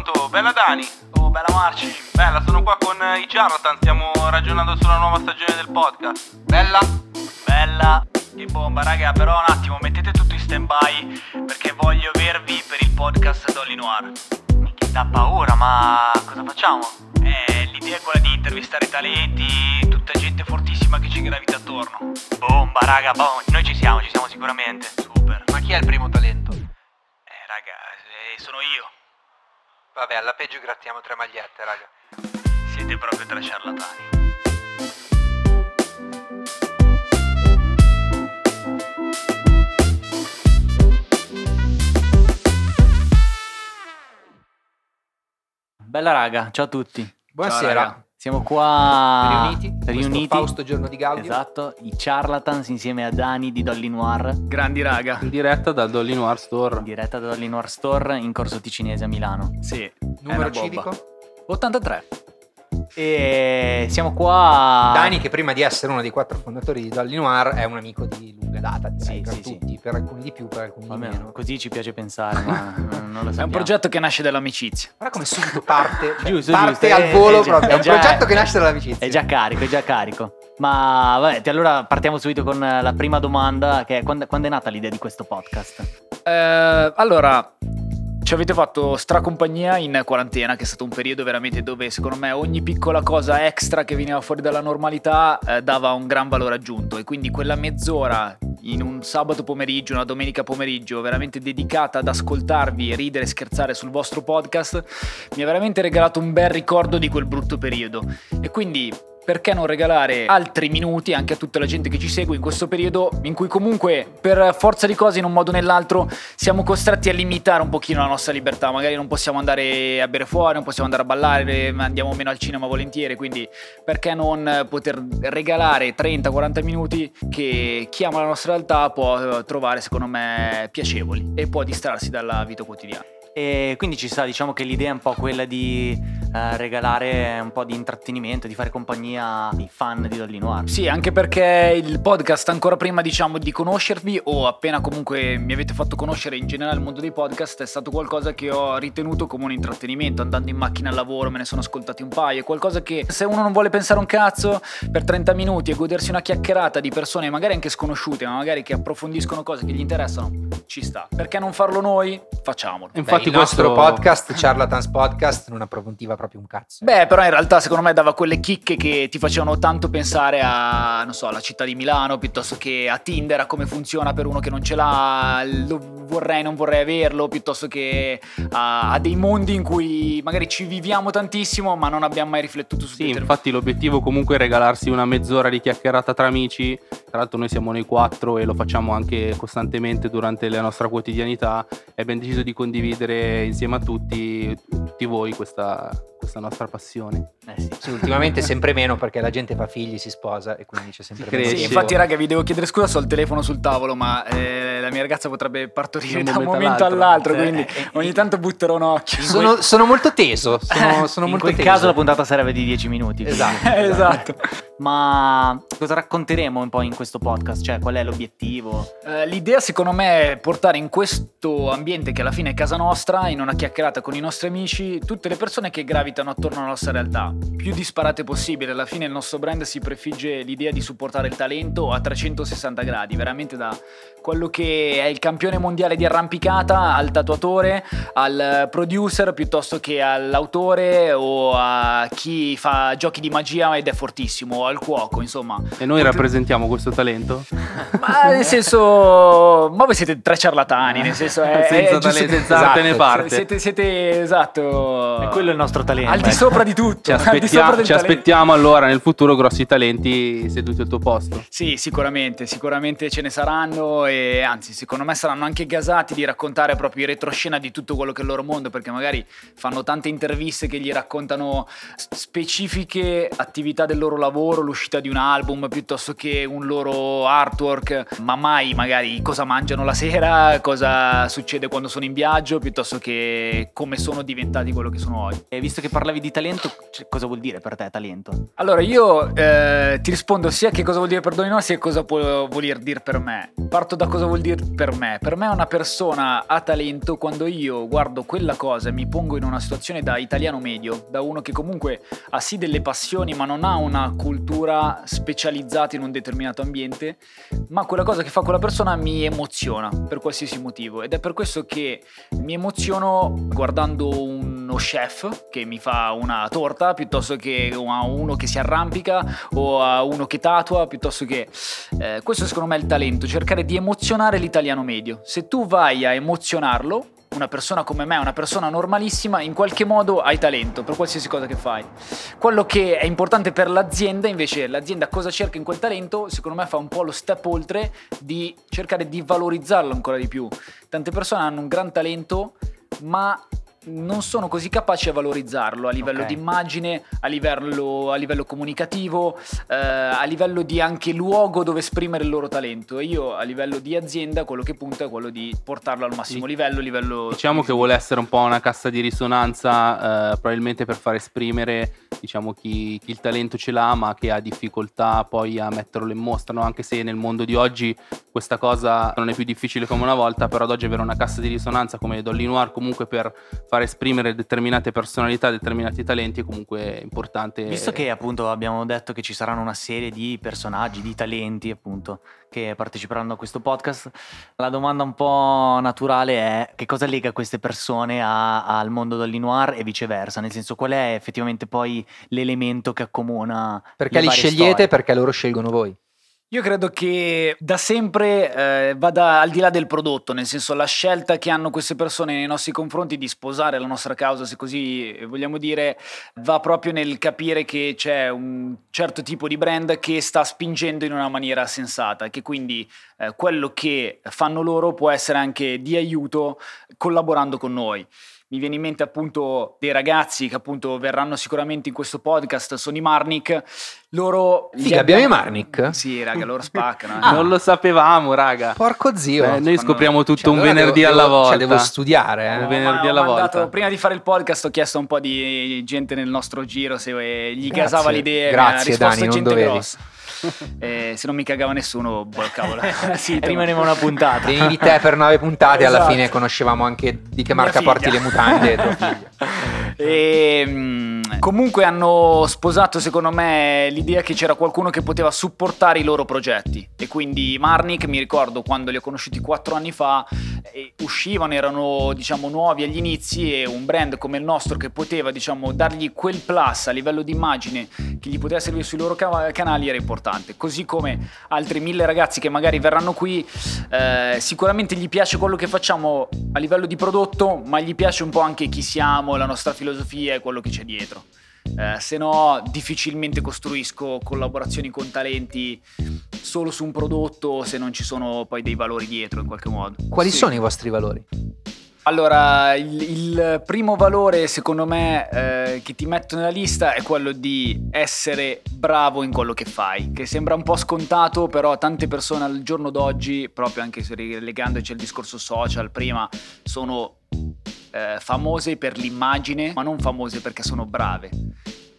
pronto? Bella Dani? Oh, bella Marci? Bella, sono qua con i Charlatan, stiamo ragionando sulla nuova stagione del podcast. Bella? Bella? Che bomba, raga, però un attimo, mettete tutto in stand-by perché voglio avervi per il podcast Dolly Noir. Che dà paura, ma cosa facciamo? Eh, l'idea è quella di intervistare talenti, tutta gente fortissima che ci gravita attorno. Bomba, raga, bomba. Noi ci siamo, ci siamo sicuramente. Super. Ma chi è il primo talento? Eh, raga, eh, sono io. Vabbè, alla peggio grattiamo tre magliette, raga. Siete proprio tre ciarlatani. Bella raga, ciao a tutti. Buonasera. Ciao, raga. Siamo qua Riuniti, riuniti. Fausto giorno di Gaudio. Esatto, i Charlatans insieme a Dani di Dolly Noir, Grandi raga. In diretta dal Dolly Noir Store. in diretta da Dolly Noir Store in Corso Ticinese a Milano. Sì. Numero civico. 83. E siamo qua Dani, che prima di essere uno dei quattro fondatori di Dolly Noir, è un amico di lunga data, direi, Sì, per sì, sì. tutti, per alcuni di più, per alcuni di meno. così ci piace pensare, ma non lo È un progetto che nasce dall'amicizia. Guarda come subito parte, cioè, Giusto, parte giusto, al è- volo è già- proprio, è è un già- progetto che nasce dall'amicizia. È già carico, è già carico. Ma vabbè, allora partiamo subito con la prima domanda, che è quando, quando è nata l'idea di questo podcast? Eh, allora, ci avete fatto stracompagnia in quarantena, che è stato un periodo veramente dove secondo me ogni piccola cosa extra che veniva fuori dalla normalità eh, dava un gran valore aggiunto e quindi quella mezz'ora in un sabato pomeriggio, una domenica pomeriggio, veramente dedicata ad ascoltarvi, ridere e scherzare sul vostro podcast, mi ha veramente regalato un bel ricordo di quel brutto periodo. E quindi perché non regalare altri minuti anche a tutta la gente che ci segue in questo periodo in cui comunque per forza di cose in un modo o nell'altro siamo costretti a limitare un pochino la nostra libertà, magari non possiamo andare a bere fuori, non possiamo andare a ballare, andiamo meno al cinema volentieri, quindi perché non poter regalare 30-40 minuti che chi ama la nostra realtà può eh, trovare secondo me piacevoli e può distrarsi dalla vita quotidiana. E quindi ci sta, diciamo che l'idea è un po' quella di eh, regalare un po' di intrattenimento, di fare compagnia ai fan di Dolly Noir. Sì, anche perché il podcast ancora prima diciamo di conoscervi o appena comunque mi avete fatto conoscere in generale il mondo dei podcast è stato qualcosa che ho ritenuto come un intrattenimento, andando in macchina al lavoro me ne sono ascoltati un paio, è qualcosa che se uno non vuole pensare un cazzo per 30 minuti e godersi una chiacchierata di persone magari anche sconosciute, ma magari che approfondiscono cose che gli interessano, ci sta. Perché non farlo noi? Facciamolo. Beh, Infatti il nostro questo podcast, Charlatans Podcast, non approfondiva proprio un cazzo. Beh, però in realtà secondo me dava quelle chicche che ti facevano tanto pensare a, non so, alla città di Milano, piuttosto che a Tinder, a come funziona per uno che non ce l'ha, lo vorrei, non vorrei averlo, piuttosto che a, a dei mondi in cui magari ci viviamo tantissimo ma non abbiamo mai riflettuto su Sì, Twitter. infatti l'obiettivo comunque è regalarsi una mezz'ora di chiacchierata tra amici. Tra l'altro noi siamo noi quattro e lo facciamo anche costantemente durante la nostra quotidianità. E abbiamo deciso di condividere insieme a tutti, tutti voi questa, questa nostra passione. Eh sì. Sì, ultimamente sempre meno perché la gente fa figli, si sposa e quindi c'è sempre meno cresce. Sì, infatti, raga, vi devo chiedere scusa, ho il telefono sul tavolo, ma eh, la mia ragazza potrebbe partorire Da da un momento all'altro. all'altro, Eh, quindi eh, ogni eh, tanto butterò un occhio. Sono, sono molto teso, sono, sono in molto quel teso. caso la puntata sarebbe di 10 minuti. quindi. Esatto. esatto. Ma cosa racconteremo un po' in questo podcast? Cioè, qual è l'obiettivo? Eh, l'idea secondo me è portare in questo ambiente che alla fine è casa nostra, in una chiacchierata con i nostri amici, tutte le persone che gravitano attorno alla nostra realtà, più disparate possibile. Alla fine il nostro brand si prefigge l'idea di supportare il talento a 360 gradi, veramente da quello che è il campione mondiale di arrampicata al tatuatore, al producer piuttosto che all'autore o a chi fa giochi di magia ed è fortissimo, al cuoco, insomma. E noi rappresentiamo questo talento? Ma nel senso, ma voi siete tre ciarlatani, nel senso è, senza è giusto talento, senza arte né esatto, parte. Siete, siete esatto. E quello è il nostro talento. Al di ecco. sopra di tutto. Ci, aspettiamo, ci aspettiamo allora nel futuro grossi talenti seduti al tuo posto. Sì, sicuramente, sicuramente ce ne saranno e anzi, secondo me saranno anche gasati di raccontare proprio in retroscena di tutto quello che è il loro mondo, perché magari fanno tante interviste che gli raccontano specifiche attività del loro lavoro loro l'uscita di un album piuttosto che un loro artwork, ma mai magari cosa mangiano la sera, cosa succede quando sono in viaggio, piuttosto che come sono diventati quello che sono oggi. E visto che parlavi di talento, cioè, cosa vuol dire per te talento? Allora io eh, ti rispondo sia che cosa vuol dire per Donino sia cosa può voler dire per me. Parto da cosa vuol dire per me. Per me una persona ha talento quando io guardo quella cosa e mi pongo in una situazione da italiano medio, da uno che comunque ha sì delle passioni ma non ha una cultura specializzata in un determinato ambiente, ma quella cosa che fa quella persona mi emoziona per qualsiasi motivo. Ed è per questo che mi emoziono guardando uno chef che mi fa una torta piuttosto che a uno che si arrampica o a uno che tatua piuttosto che eh, questo secondo me è il talento cercare di emozionare l'italiano medio. Se tu vai a emozionarlo una persona come me, una persona normalissima, in qualche modo hai talento per qualsiasi cosa che fai. Quello che è importante per l'azienda, invece, l'azienda cosa cerca in quel talento, secondo me fa un po' lo step oltre di cercare di valorizzarlo ancora di più. Tante persone hanno un gran talento, ma non sono così capaci a valorizzarlo a livello Ok. di immagine, a livello, a livello comunicativo, eh, a livello di anche luogo dove esprimere il loro talento. E io a livello di azienda quello che punto è quello di portarlo al massimo Sì. livello, livello Diciamo che vuole essere un po' una cassa di risonanza, eh, probabilmente per far esprimere diciamo, chi, chi il talento ce l'ha, ma che ha difficoltà poi a metterlo in mostra. no? Anche se nel mondo di oggi questa cosa non è più difficile come una volta, però ad oggi avere una cassa di risonanza come Dolly Noir comunque per far esprimere determinate personalità, determinati talenti è comunque importante. Visto che appunto abbiamo detto che ci saranno una serie di personaggi, di talenti appunto che parteciperanno a questo podcast, la domanda un po' naturale è che cosa lega queste persone a- al mondo del e viceversa, nel senso qual è effettivamente poi l'elemento che accomuna Perché le li varie scegliete? storie? Perché loro scelgono voi. Io credo che da sempre eh, vada al di là del prodotto, nel senso la scelta che hanno queste persone nei nostri confronti di sposare la nostra causa, se così vogliamo dire, va proprio nel capire che c'è un certo tipo di brand che sta spingendo in una maniera sensata che quindi eh, quello che fanno loro può essere anche di aiuto collaborando con noi. Mi viene in mente appunto dei ragazzi che appunto verranno sicuramente in questo podcast, sono i Marnik. Loro... li Figa, abbiamo i Marnik? Sì, raga, loro spaccano. eh. Ah. Non lo sapevamo, raga. Porco zio. Eh, noi scopriamo tutto Cioè, un allora venerdì devo- alla devo- volta. Cioè, devo studiare, eh. Un Ho venerdì alla mandato- volta. Prima di fare il podcast ho chiesto un po' di gente nel nostro giro se gli Grazie. casava l'idea. Grazie, ha risposto Dani, non gente dovevi. grossa. Eh, se non mi cagava nessuno, boh, cavolo. sì, rimaneva una puntata. Venivi te per nove puntate, alla Esatto. fine conoscevamo anche di che marca porti le mutande. tua figlia. E, mm, comunque hanno sposato secondo me l'idea che c'era qualcuno che poteva supportare i loro progetti e quindi Marnik mi ricordo quando li ho conosciuti quattro anni fa uscivano erano diciamo nuovi agli inizi e un brand come il nostro che poteva diciamo dargli quel plus a livello di immagine che gli poteva servire sui loro canali era importante. Così come altri mille ragazzi che magari verranno qui eh, sicuramente gli piace quello che facciamo a livello di prodotto ma gli piace un po' anche chi siamo la nostra filosofia e quello che c'è dietro. Eh, se no difficilmente costruisco collaborazioni con talenti solo su un prodotto se non ci sono poi dei valori dietro in qualche modo Quali Sì. sono i vostri valori? allora, il, il primo valore secondo me eh, che ti metto nella lista è quello di essere bravo in quello che fai, che sembra un po' scontato, però tante persone al giorno d'oggi, proprio anche se rilegandoci al discorso social prima, sono eh, famose per l'immagine, ma non famose perché sono brave.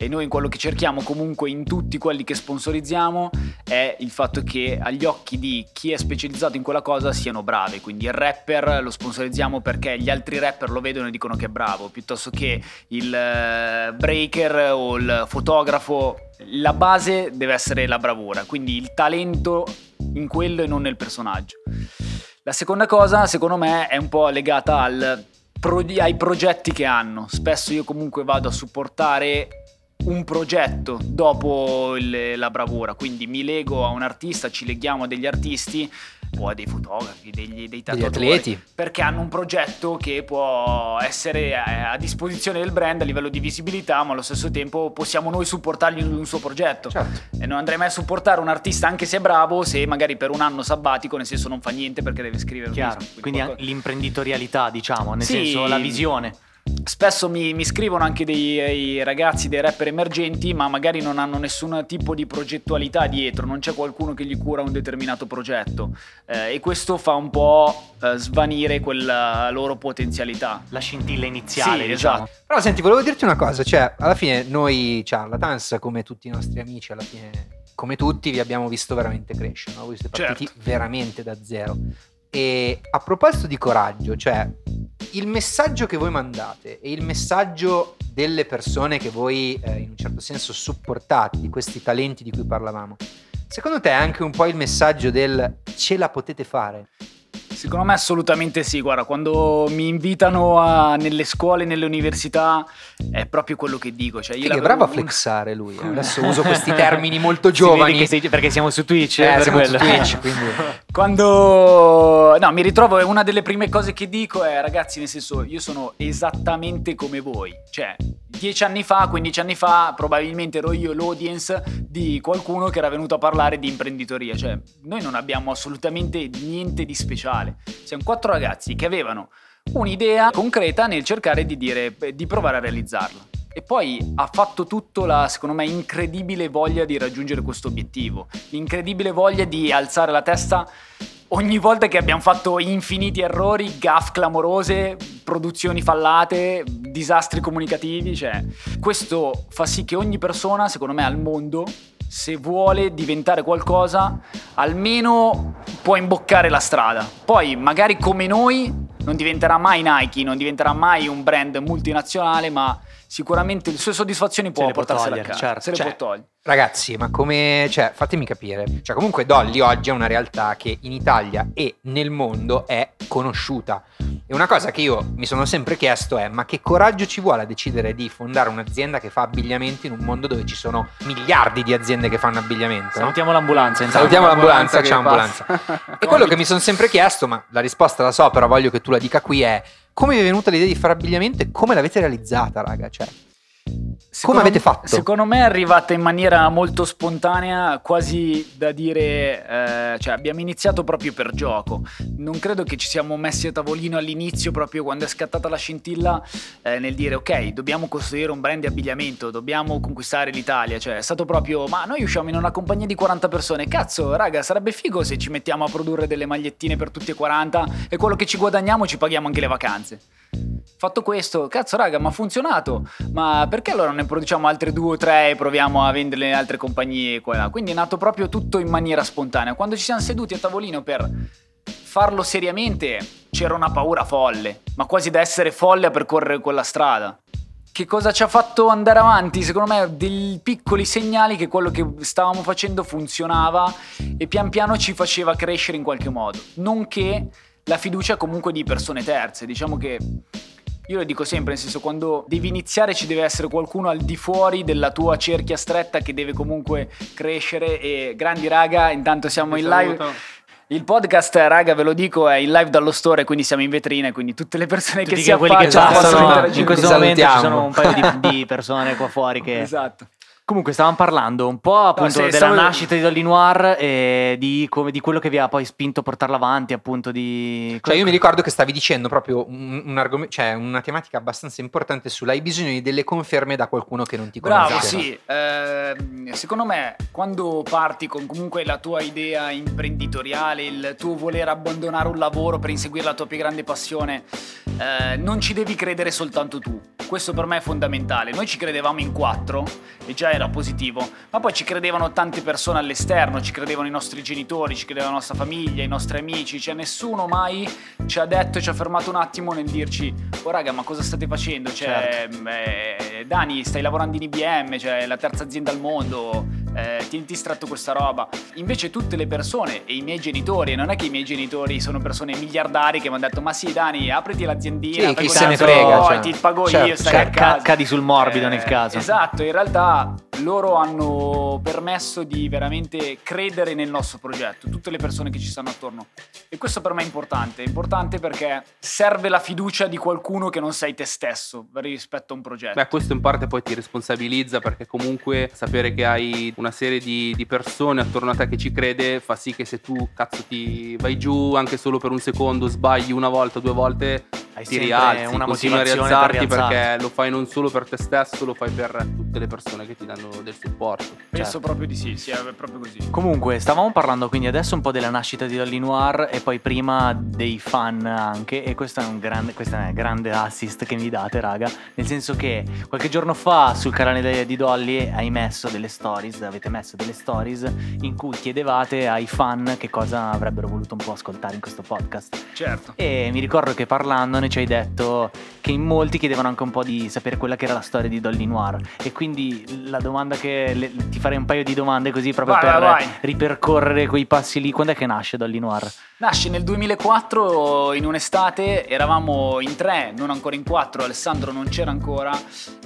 E noi quello che cerchiamo comunque in tutti quelli che sponsorizziamo è il fatto che agli occhi di chi è specializzato in quella cosa siano brave. Quindi il rapper lo sponsorizziamo perché gli altri rapper lo vedono e dicono che è bravo, piuttosto che il eh, breaker o il fotografo. La base deve essere la bravura, quindi il talento in quello e non nel personaggio. La seconda cosa, secondo me, è un po' legata al ai progetti che hanno. Spesso io comunque vado a supportare un progetto dopo il- la bravura, quindi mi lego a un artista, ci leghiamo a degli artisti o a dei fotografi, degli, dei Degli tatuatori, atleti. perché hanno un progetto che può essere a a disposizione del brand a livello di visibilità, ma allo stesso tempo possiamo noi supportargli in un suo progetto. Certo. E non andrei mai a supportare un artista anche se è bravo se magari per un anno sabbatico nel senso non fa niente perché deve scrivere un Chiaro. disco, Quindi qualcosa- anche l'imprenditorialità, diciamo, nel Sì. senso la visione. Spesso mi, mi scrivono anche dei, dei ragazzi, dei rapper emergenti, ma magari non hanno nessun tipo di progettualità dietro, non c'è qualcuno che gli cura un determinato progetto eh, e questo fa un po' eh, svanire quella loro potenzialità. La scintilla iniziale, Sì, diciamo. esatto. Però senti, volevo dirti una cosa, cioè, alla fine noi charlatans, come tutti i nostri amici, alla fine, come tutti, vi abbiamo visto veramente crescere, no? Voi siete partiti Certo. veramente da zero. E a proposito di coraggio, cioè, il messaggio che voi mandate e il messaggio delle persone che voi eh, in un certo senso supportate, di questi talenti di cui parlavamo, secondo te è anche un po' il messaggio del ce la potete fare? Secondo me assolutamente sì, guarda, quando mi invitano a- nelle scuole, nelle università, è proprio quello che dico. Cioè, io Che bravo a un- flexare lui. eh. Adesso uso questi termini molto giovani. sei- perché siamo su Twitch. Eh, per siamo su quello. Twitch, quindi... Quando no, mi ritrovo e una delle prime cose che dico è ragazzi, nel senso, io sono esattamente come voi. Cioè, dieci anni fa, 15 anni fa, probabilmente ero io l'audience di qualcuno che era venuto a parlare di imprenditoria. Cioè, noi non abbiamo assolutamente niente di speciale. Siamo quattro ragazzi che avevano un'idea concreta nel cercare di dire di provare a realizzarla. E poi ha fatto tutto la, secondo me, incredibile voglia di raggiungere questo obiettivo, l'incredibile voglia di alzare la testa ogni volta che abbiamo fatto infiniti errori, gaff clamorose, produzioni fallate, disastri comunicativi, cioè questo fa sì che ogni persona, secondo me, al mondo, se vuole diventare qualcosa, almeno può imboccare la strada. Poi, magari come noi, non diventerà mai Nike, non diventerà mai un brand multinazionale, ma sicuramente le sue soddisfazioni può le può portarsele a casa. certo. Se le Cioè, può togliere. Ragazzi, ma come, cioè, fatemi capire. Cioè, comunque Dolly oggi è una realtà che in Italia e nel mondo è conosciuta. E una cosa che io mi sono sempre chiesto è: ma che coraggio ci vuole a decidere di fondare un'azienda che fa abbigliamento in un mondo dove ci sono miliardi di aziende che fanno abbigliamento? no? Salutiamo l'ambulanza. intanto. Salutiamo l'ambulanza, L'ambulanza ciao ambulanza. E quello che mi sono sempre chiesto, ma la risposta la so, però voglio che tu la dica qui, è come vi è venuta l'idea di fare abbigliamento e come l'avete realizzata, raga? Cioè, Secondo- avete fatto? Secondo me è arrivata in maniera molto spontanea, quasi da dire, eh, cioè abbiamo iniziato proprio per gioco. Non credo che ci siamo messi a tavolino all'inizio, proprio quando è scattata la scintilla, eh, nel dire ok, dobbiamo costruire un brand di abbigliamento, dobbiamo conquistare l'Italia. Cioè è stato proprio, ma noi usciamo in una compagnia di 40 persone, cazzo, raga, sarebbe figo se ci mettiamo a produrre delle magliettine per tutti e 40 e quello che ci guadagniamo ci paghiamo anche le vacanze. Fatto questo, cazzo raga, ma ha funzionato. Ma perché allora ne produciamo altre due o tre e proviamo a venderle in altre compagnie e là? Quindi è nato proprio tutto in maniera spontanea. Quando ci siamo seduti a tavolino per farlo seriamente c'era una paura folle, ma quasi da essere folle a percorrere quella strada. Che cosa ci ha fatto andare avanti? Secondo me dei piccoli segnali che quello che stavamo facendo funzionava e pian piano ci faceva crescere in qualche modo. Nonché la fiducia comunque di persone terze. Diciamo che io lo dico sempre, nel senso quando devi iniziare ci deve essere qualcuno al di fuori della tua cerchia stretta che deve comunque crescere e grandi raga, intanto siamo in live. Il podcast, raga, ve lo dico, è in live dallo store, quindi siamo in vetrina, quindi tutte le persone Tutti che si quelli che affacciano possono passano interagire. in questo momento ci sono un paio di, di persone qua fuori che Esatto. Comunque stavamo parlando un po' appunto se- della stavo- nascita di Dolly Noir e di, come- di quello che vi ha poi spinto a portarla avanti, appunto di... Cioè, io mi ricordo che stavi dicendo proprio un, un argom- cioè una tematica abbastanza importante sulla hai bisogno di delle conferme da qualcuno che non ti conosce. Bravo, sì. Ehm, secondo me, quando parti con comunque la tua idea imprenditoriale, il tuo voler abbandonare un lavoro per inseguire la tua più grande passione, eh, non ci devi credere soltanto tu. Questo per me è fondamentale. Noi ci credevamo in quattro e già era positivo, ma poi ci credevano tante persone all'esterno, ci credevano i nostri genitori, ci credeva la nostra famiglia, i nostri amici, cioè nessuno mai ci ha detto e ci ha fermato un attimo nel dirci "Oh raga, ma cosa state facendo?" Cioè, eh, Dani, stai lavorando in IBM, cioè la terza azienda al mondo, eh, tieniti stretto questa roba. Invece tutte le persone e i miei genitori, e non è che i miei genitori sono persone miliardari che mi hanno detto "Ma sì, Dani, apriti l'aziendina, Sì, chi se ne frega, poi cioè. ti pago Certo, io, stai Ca- a casa". ca- cadi sul morbido nel caso. Esatto, in realtà loro hanno permesso di veramente credere nel nostro progetto, tutte le persone che ci stanno attorno. E questo per me è importante, è importante perché serve la fiducia di qualcuno che non sei te stesso rispetto a un progetto. Beh, questo in parte poi ti responsabilizza perché comunque sapere che hai una serie di, di persone attorno a te che ci crede fa sì che se tu cazzo ti vai giù anche solo per un secondo, sbagli una volta, due volte, Hai ti rialzi, una continui a per rialzarti rialzarti. perché lo fai non solo per te stesso, lo fai per tutte le persone che ti danno del supporto. Penso Certo. proprio di sì, sia proprio così. Comunque, stavamo parlando quindi adesso un po' della nascita di Dolly Noir e poi prima dei fan anche. E questo è un grande, questo è un grande assist che mi date, raga. Nel senso che qualche giorno fa sul canale di Dolly hai messo delle stories, avete messo delle stories in cui chiedevate ai fan che cosa avrebbero voluto un po' ascoltare in questo podcast. Certo. E mi ricordo che parlandone ci hai detto che in molti chiedevano anche un po' di sapere quella che era la storia di Dolly Noir. E quindi la domanda che le- ti farei un paio di domande così proprio Vai, per vai, vai. ripercorrere quei passi lì. Quando è che nasce Dolly Noir? Nasce nel 2004 in un'estate, eravamo in tre, non ancora in quattro, Alessandro non c'era ancora,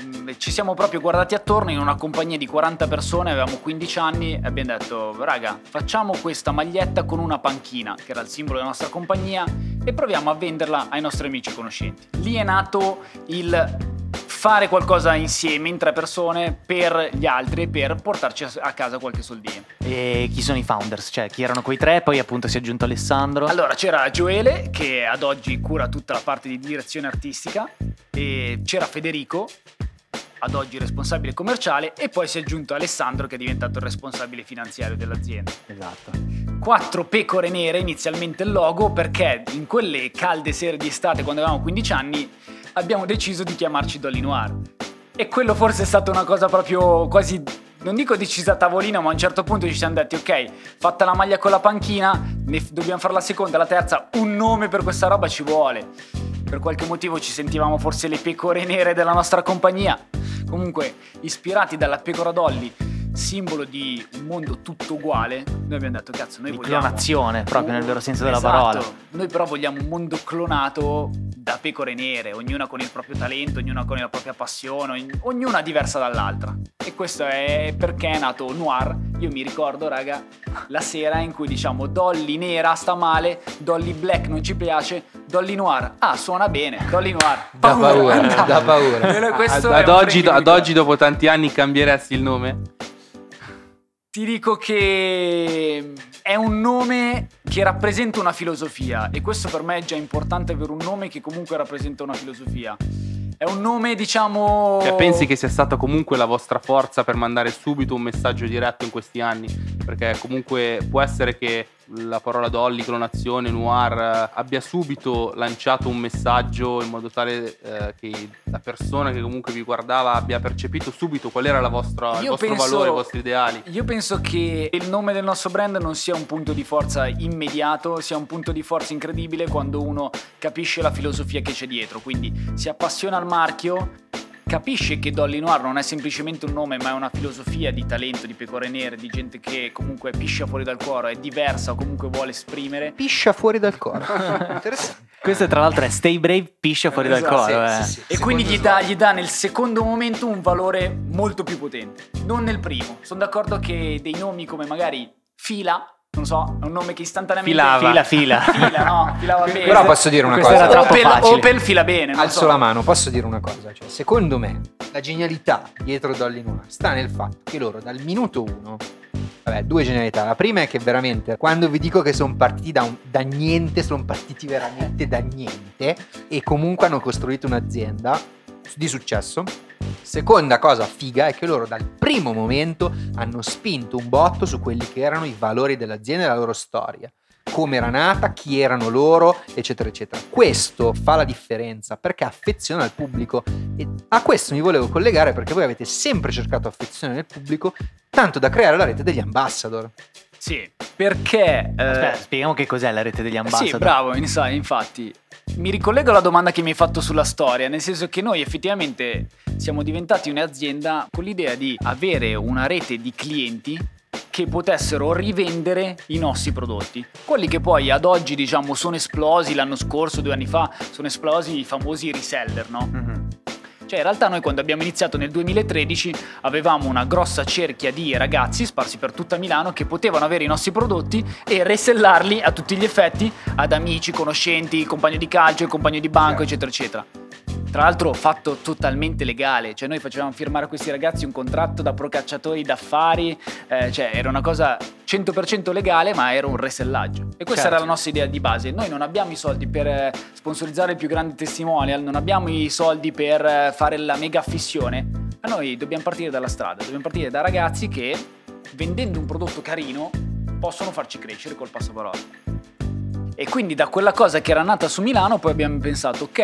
Mm, ci siamo proprio guardati attorno in una compagnia di 40 persone, avevamo 15 anni e abbiamo detto raga facciamo questa maglietta con una panchina che era il simbolo della nostra compagnia e proviamo a venderla ai nostri amici e conoscenti. Lì è nato il fare qualcosa insieme in tre persone per gli altri e per portarci a a casa qualche soldino. E chi sono i founders? Cioè, chi erano quei tre? Poi appunto si è aggiunto Alessandro. Allora c'era Gioele che ad oggi cura tutta la parte di direzione artistica e c'era Federico ad oggi responsabile commerciale e poi si è aggiunto Alessandro che è diventato il responsabile finanziario dell'azienda. Esatto. Quattro pecore nere inizialmente il logo perché in quelle calde sere di estate quando avevamo 15 anni abbiamo deciso di chiamarci Dolly Noir. E quello forse è stata una cosa proprio quasi, non dico decisa a tavolino, ma a un certo punto ci siamo detti, ok, fatta la maglia con la panchina, dobbiamo fare la seconda, la terza, un nome per questa roba ci vuole. Per qualche motivo ci sentivamo forse le pecore nere della nostra compagnia. Comunque, ispirati dalla pecora Dolly, simbolo di un mondo tutto uguale, noi abbiamo detto, cazzo, noi Di vogliamo... clonazione, proprio nel vero senso della Esatto. parola. Noi però vogliamo un mondo clonato da pecore nere, ognuna con il proprio talento, ognuna con la propria passione, ogn- ognuna diversa dall'altra. E questo è perché è nato Noir. Io mi ricordo, raga, la sera in cui diciamo Dolly nera sta male, Dolly black non ci piace, Dolly Noir, ah suona bene, Dolly Noir. Da paura, da paura. Noi- questo ad, ad oggi, ad oggi, dopo tanti anni, cambieresti il nome? Ti dico che è un nome che rappresenta una filosofia e questo per me è già importante avere un nome che comunque rappresenta una filosofia. È un nome, diciamo... Cioè, pensi che sia stata comunque la vostra forza per mandare subito un messaggio diretto in questi anni? Perché comunque può essere che la parola Dolly, clonazione, noir eh, abbia subito lanciato un messaggio in modo tale eh, che la persona che comunque vi guardava abbia percepito subito qual era la vostra, il vostro penso- valore, i vostri ideali. Io penso che il nome del nostro brand non sia un punto di forza immediato, sia un punto di forza incredibile quando uno capisce la filosofia che c'è dietro, quindi si appassiona al marchio, capisce che Dolly Noir non è semplicemente un nome ma è una filosofia di talento, di pecore nere, di gente che comunque piscia fuori dal cuore, è diversa o comunque vuole esprimere. Piscia fuori dal coro. Interessante. Questo tra l'altro è Stay Brave, piscia fuori dal Esatto, coro. sì, eh. sì, sì. E Secondo quindi gli dà, gli dà nel secondo momento un valore molto più potente, non nel primo. Sono d'accordo che dei nomi come magari Fila, non so, è un nome che istantaneamente Filava. Fila, fila. Fila, no, filava bene. Però posso dire una cosa. era Opel, facile. Opel fila bene, non Alzo so. la mano, posso dire una cosa? Cioè, secondo me la genialità dietro Dolly Noir sta nel fatto che loro dal minuto uno, vabbè, due genialità. La prima è che veramente quando vi dico che sono partiti da, un- da niente, sono partiti veramente da niente e comunque hanno costruito un'azienda di successo. Seconda cosa figa è che loro dal primo momento hanno spinto un botto su quelli che erano i valori dell'azienda e la loro storia. Come era nata, chi erano loro, eccetera, eccetera. Questo fa la differenza perché affeziona il pubblico e a questo mi volevo collegare perché voi avete sempre cercato affezione nel pubblico, tanto da creare la rete degli ambassador. Sì, perché... eh, Aspetta, spieghiamo che cos'è la rete degli ambassador. Sì, bravo, infatti. Mi ricollego alla domanda che mi hai fatto sulla storia, nel senso che noi effettivamente siamo diventati un'azienda con l'idea di avere una rete di clienti che potessero rivendere i nostri prodotti. Quelli che poi ad oggi diciamo sono esplosi l'anno scorso, due anni fa, sono esplosi i famosi reseller, no? Mhm. Cioè, in realtà noi quando abbiamo iniziato nel 2013 avevamo una grossa cerchia di ragazzi sparsi per tutta Milano che potevano avere i nostri prodotti e resellarli a tutti gli effetti ad amici, conoscenti, compagni di calcio, compagni di banco, eccetera, eccetera. Tra l'altro fatto totalmente legale, cioè noi facevamo firmare a questi ragazzi un contratto da procacciatori d'affari, eh, cioè era una cosa 100% legale ma era un resellaggio. E questa Certo. era la nostra idea di base. Noi non abbiamo i soldi per eh, sponsorizzare il più grande testimonial, non abbiamo i soldi per eh, fare la mega affissione, ma noi dobbiamo partire dalla strada, dobbiamo partire da ragazzi che vendendo un prodotto carino possono farci crescere col passaparola. E quindi da quella cosa che era nata su Milano poi abbiamo pensato ok,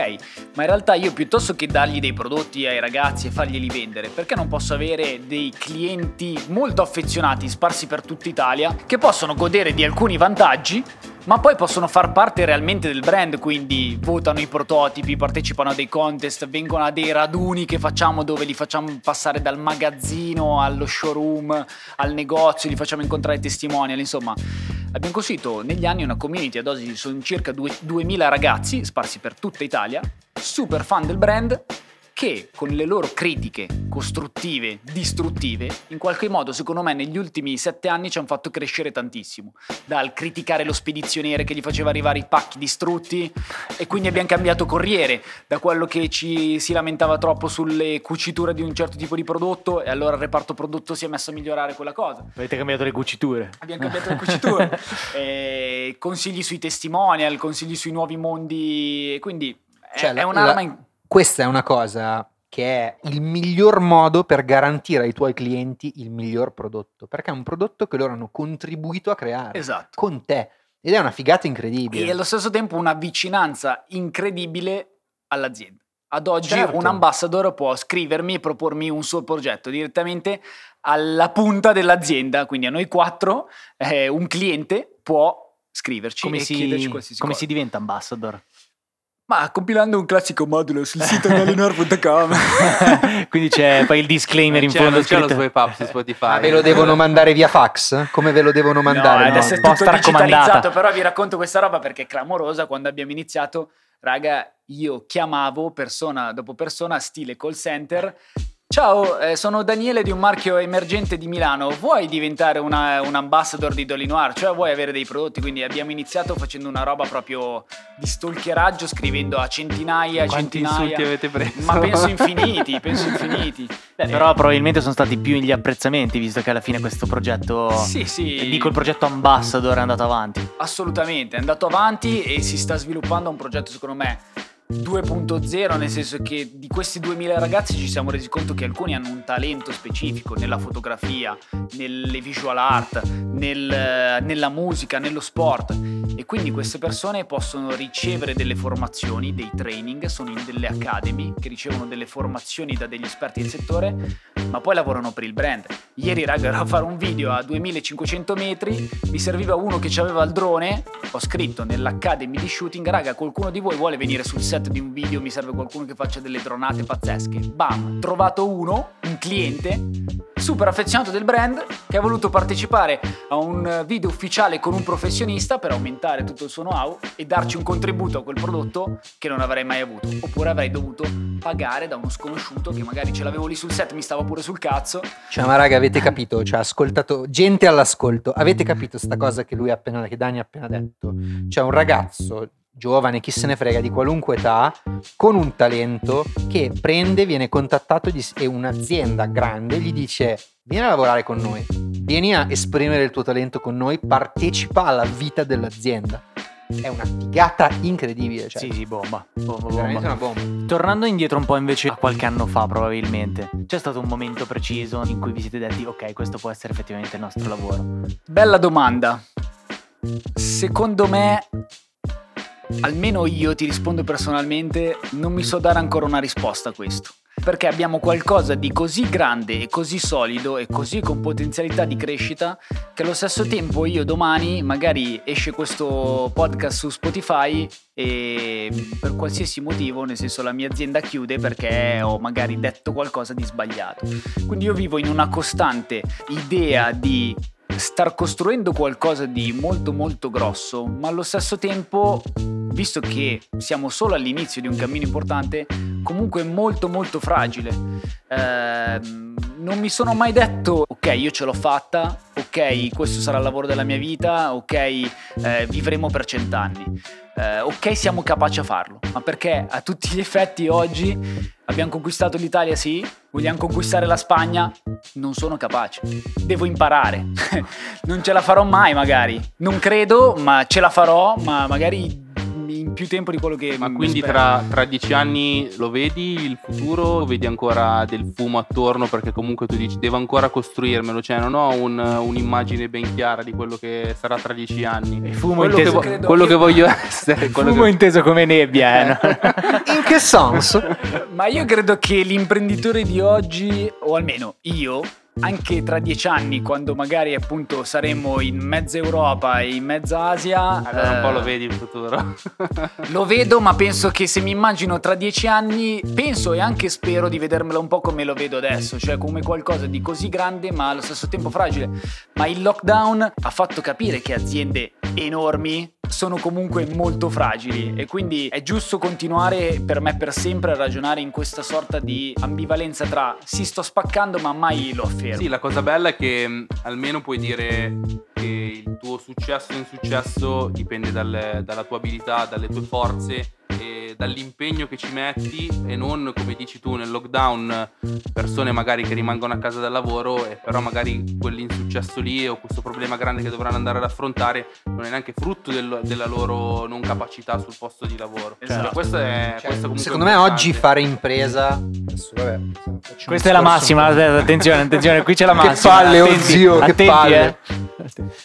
ma in realtà io piuttosto che dargli dei prodotti ai ragazzi e farglieli vendere, perché non posso avere dei clienti molto affezionati sparsi per tutta Italia che possono godere di alcuni vantaggi, ma poi possono far parte realmente del brand, quindi votano i prototipi, partecipano a dei contest, vengono a dei raduni che facciamo dove li facciamo passare dal magazzino allo showroom, al negozio, li facciamo incontrare testimonial, insomma. Abbiamo costruito negli anni una community, ad oggi sono circa due- 2000 ragazzi sparsi per tutta Italia, super fan del brand, che con le loro critiche costruttive, distruttive, in qualche modo, secondo me, negli ultimi sette anni ci hanno fatto crescere tantissimo. Dal criticare lo spedizioniere che gli faceva arrivare i pacchi distrutti, e quindi abbiamo cambiato corriere, da quello che ci si lamentava troppo sulle cuciture di un certo tipo di prodotto, e allora il reparto prodotto si è messo a migliorare quella cosa. Avete cambiato le cuciture. Abbiamo cambiato le cuciture, Eh, consigli sui testimonial, consigli sui nuovi mondi, e quindi è, Cioè, è la- un'arma la- in- Questa è una cosa che è il miglior modo per garantire ai tuoi clienti il miglior prodotto, perché è un prodotto che loro hanno contribuito a creare Esatto. con te ed è una figata incredibile. E allo stesso tempo una vicinanza incredibile all'azienda. Ad oggi Certo. un ambassador può scrivermi e propormi un suo progetto direttamente alla punta dell'azienda, quindi a noi quattro eh, un cliente può scriverci Come, e chiederci si, qualsiasi come cosa. si diventa ambassador? Ma compilando un classico modulo sul sito galinor.com Quindi c'è poi il disclaimer in C'è- fondo non c'è lo scritto. swipe up su Spotify. Ma ve lo devono mandare via fax? Come ve lo devono mandare? No, No. adesso è tutto digitalizzato, però vi racconto questa roba perché è clamorosa. Quando abbiamo iniziato, raga, io chiamavo persona dopo persona, stile call center. Ciao, eh, sono Daniele di un marchio emergente di Milano. Vuoi diventare una- un ambassador di Dolly Noir? Cioè vuoi avere dei prodotti? Quindi abbiamo iniziato facendo una roba proprio di stalkeraggio, scrivendo a centinaia e Quanti centinaia. insulti avete preso? Ma penso infiniti, penso infiniti. Beh, però probabilmente sono stati più gli apprezzamenti, visto che alla fine questo progetto. Sì, sì. Dico il progetto ambassador è andato avanti. Assolutamente, è andato avanti e si sta sviluppando un progetto secondo me 2.0, nel senso che di questi 2000 ragazzi ci siamo resi conto che alcuni hanno un talento specifico nella fotografia, nelle visual art, nel- nella musica, nello sport e quindi queste persone possono ricevere delle formazioni, dei training, sono in delle academy che ricevono delle formazioni da degli esperti del settore, ma poi lavorano per il brand. Ieri raga ero a fare un video a 2500 metri, mi serviva uno che aveva il drone, ho scritto nell'academy di shooting, raga qualcuno di voi vuole venire sul set di un video, mi serve qualcuno che faccia delle dronate pazzesche. Bam, trovato uno, un cliente, super affezionato del brand, che ha voluto partecipare a un video ufficiale con un professionista per aumentare tutto il suo know-how e darci un contributo a quel prodotto che non avrei mai avuto. Oppure avrei dovuto pagare da uno sconosciuto che magari ce l'avevo lì sul set, mi stava pure sul cazzo. Cioè, ma raga, avete capito? Cioè, ascoltato, gente all'ascolto, avete capito sta cosa che lui ha appena, che Dani ha appena detto? Cioè, un ragazzo giovane, chi se ne frega, di qualunque età, con un talento che prende, viene contattato e e un'azienda grande gli dice vieni a lavorare con noi, vieni a esprimere il tuo talento con noi, partecipa alla vita dell'azienda. È una figata incredibile, cioè, sì, sì, bomba. bomba, veramente bomba. una bomba. Tornando indietro un po' invece a qualche anno fa probabilmente, c'è stato un momento preciso in cui vi siete detti ok questo può essere effettivamente il nostro lavoro. Bella domanda. Secondo me, almeno io ti rispondo personalmente, non mi so dare ancora una risposta a questo. Perché abbiamo qualcosa di così grande e così solido e così con potenzialità di crescita che allo stesso tempo io domani magari esce questo podcast su Spotify e per qualsiasi motivo, nel senso la mia azienda chiude perché ho magari detto qualcosa di sbagliato. Quindi io vivo in una costante idea di star costruendo qualcosa di molto molto grosso, ma allo stesso tempo, visto che siamo solo all'inizio di un cammino importante, comunque molto molto fragile. Ehm, non mi sono mai detto ok io ce l'ho fatta, ok questo sarà il lavoro della mia vita, ok eh, vivremo per cent'anni. eh, ok siamo capaci a farlo, ma perché a tutti gli effetti oggi abbiamo conquistato l'Italia sì, vogliamo conquistare la Spagna, non sono capace, devo imparare, non ce la farò mai magari, non credo, ma ce la farò, ma magari più tempo di quello che... Ma mi quindi tra, tra dieci anni lo vedi il futuro? O vedi ancora del fumo attorno? Perché comunque tu dici devo ancora costruirmelo, cioè non ho un- un'immagine ben chiara di quello che sarà tra dieci anni. Il fumo Quello, che, inteso, vo- credo quello che- che voglio essere, quello fumo che- inteso come nebbia, eh, no? In che senso? Ma io credo che l'imprenditore di oggi, o almeno io, anche tra dieci anni, quando magari appunto saremo in mezza Europa e in mezza Asia, Allora un po' eh, lo vedi il futuro. Lo vedo, ma penso che se mi immagino tra dieci anni, penso e anche spero di vedermelo un po' come lo vedo adesso, cioè come qualcosa di così grande ma allo stesso tempo fragile. Ma il lockdown ha fatto capire che aziende enormi sono comunque molto fragili e quindi è giusto continuare per me per sempre a ragionare in questa sorta di ambivalenza tra si sto spaccando ma mai lo affermo. Sì, la cosa bella è che mh, almeno puoi dire che il tuo successo o insuccesso dipende dal- dalla tua abilità, dalle tue forze e dall'impegno che ci metti e non come dici tu nel lockdown persone magari che rimangono a casa dal lavoro e però magari quell'insuccesso lì o questo problema grande che dovranno andare ad affrontare non è neanche frutto del- della loro non capacità sul posto di lavoro. Esatto. Cioè, questo è, Cioè, questo secondo me importante. oggi fare impresa. Adesso, vabbè, Questa è la massima, attenzione, attenzione, qui c'è la Che massima. palle, oh attenti, zio, che attenti, palle. eh.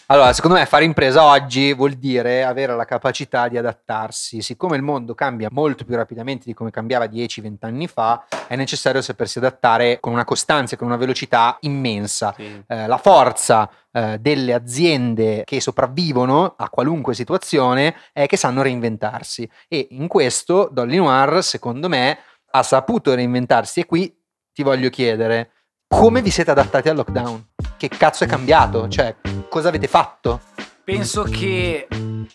Allora, secondo me fare impresa oggi vuol dire avere la capacità di adattarsi. Siccome il mondo cambia molto più rapidamente di come cambiava 10-20 anni fa, è necessario sapersi adattare con una costanza e con una velocità immensa. Sì. Eh, la forza eh, delle aziende che sopravvivono a qualunque situazione è che sanno reinventarsi e in questo Dolly Noir secondo me ha saputo reinventarsi e qui ti voglio chiedere come vi siete adattati al lockdown? Che cazzo è cambiato? Cioè, cosa avete fatto? Penso che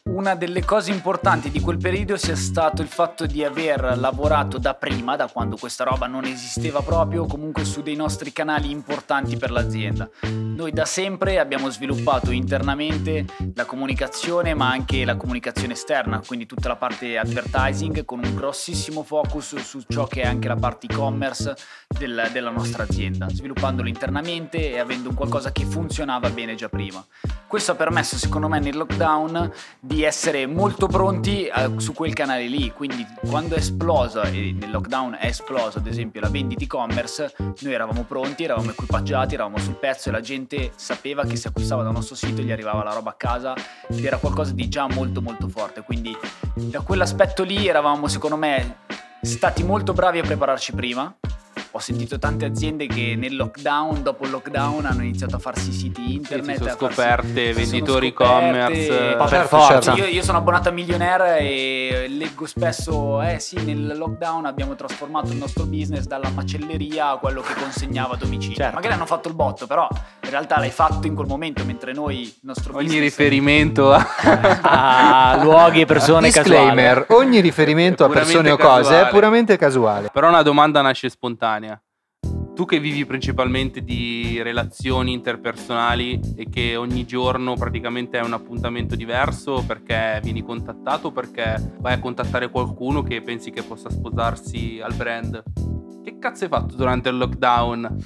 una delle cose importanti di quel periodo sia stato il fatto di aver lavorato da prima, da quando questa roba non esisteva proprio, comunque su dei nostri canali importanti per l'azienda. Noi da sempre abbiamo sviluppato internamente la comunicazione, ma anche la comunicazione esterna, quindi tutta la parte advertising con un grossissimo focus su ciò che è anche la parte e-commerce del- della nostra azienda, sviluppandolo internamente e avendo qualcosa che funzionava bene già prima. Questo ha permesso, secondo me, nel lockdown di essere molto pronti eh, su quel canale lì. Quindi, quando è esplosa, e nel lockdown è esplosa, ad esempio, la vendita e-commerce, noi eravamo pronti, eravamo equipaggiati, eravamo sul pezzo e la gente sapeva che se acquistava dal nostro sito gli arrivava la roba a casa ed era qualcosa di già molto, molto forte. Quindi, da quell'aspetto lì, eravamo, secondo me, stati molto bravi a prepararci prima. Ho sentito tante aziende che nel lockdown, dopo il lockdown, hanno iniziato a farsi siti internet. sono a farsi- scoperte, si sono venditori e-commerce. Ma per Certo, forza. certo. Io, io sono abbonato a Millionaire e leggo spesso, eh sì, nel lockdown abbiamo trasformato il nostro business dalla macelleria a quello che consegnava a domicilio. Certo. Magari hanno fatto il botto, però realtà l'hai fatto in quel momento, mentre noi, il nostro Ogni business... riferimento a... a luoghi e persone Disclaimer, casuali. ogni riferimento a persone o cose casuale. è puramente casuale. Però una domanda nasce spontanea. Tu che vivi principalmente di relazioni interpersonali e che ogni giorno praticamente è un appuntamento diverso perché vieni contattato o perché vai a contattare qualcuno che pensi che possa sposarsi al brand. Che cazzo hai fatto durante il lockdown?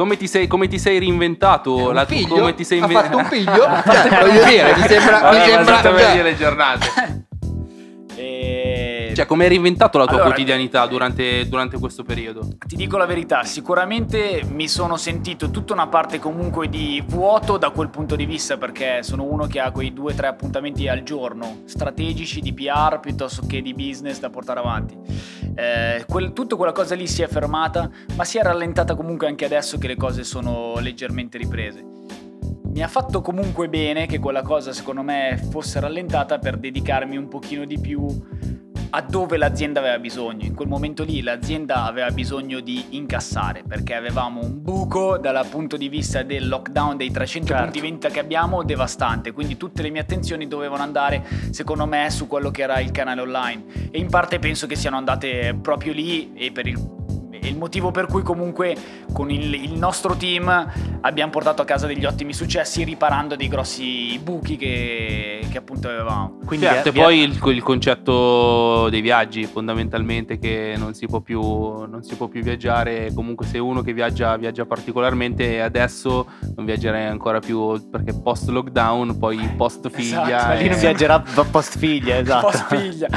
Come ti sei, come ti sei reinventato? La- figlio? come ti sei ha inven- fatto un figlio? Cioè, voglio dire, mi sembra... Vabbè, mi sembra cioè, le giornate. E... Cioè, come hai reinventato la tua Allora, quotidianità durante, durante questo periodo? Ti dico la verità, sicuramente mi sono sentito tutta una parte comunque di vuoto da quel punto di vista perché sono uno che ha quei due o tre appuntamenti al giorno strategici di PR piuttosto che di business da portare avanti. Eh, quel- tutto quella cosa lì si è fermata, ma si è rallentata comunque anche adesso che le cose sono leggermente riprese. Mi ha fatto comunque bene che quella cosa secondo me fosse rallentata per dedicarmi un pochino di più a dove l'azienda aveva bisogno. In quel momento lì l'azienda aveva bisogno di incassare perché avevamo un buco dal punto di vista del lockdown dei 300 Certo. punti vendita che abbiamo devastante, quindi tutte le mie attenzioni dovevano andare secondo me su quello che era il canale online e in parte penso che siano andate proprio lì e per il il motivo per cui comunque con il, il nostro team abbiamo portato a casa degli ottimi successi riparando dei grossi buchi che, che appunto avevamo. Quindi Certo, e vi- poi il, il concetto dei viaggi, fondamentalmente, che non si può più, non si può più viaggiare. Comunque, se uno che viaggia, viaggia particolarmente, e adesso non viaggerei ancora più perché post lockdown, poi post figlia. Esatto, Ma lì non e- viaggerà post figlia, esatto. Post figlia.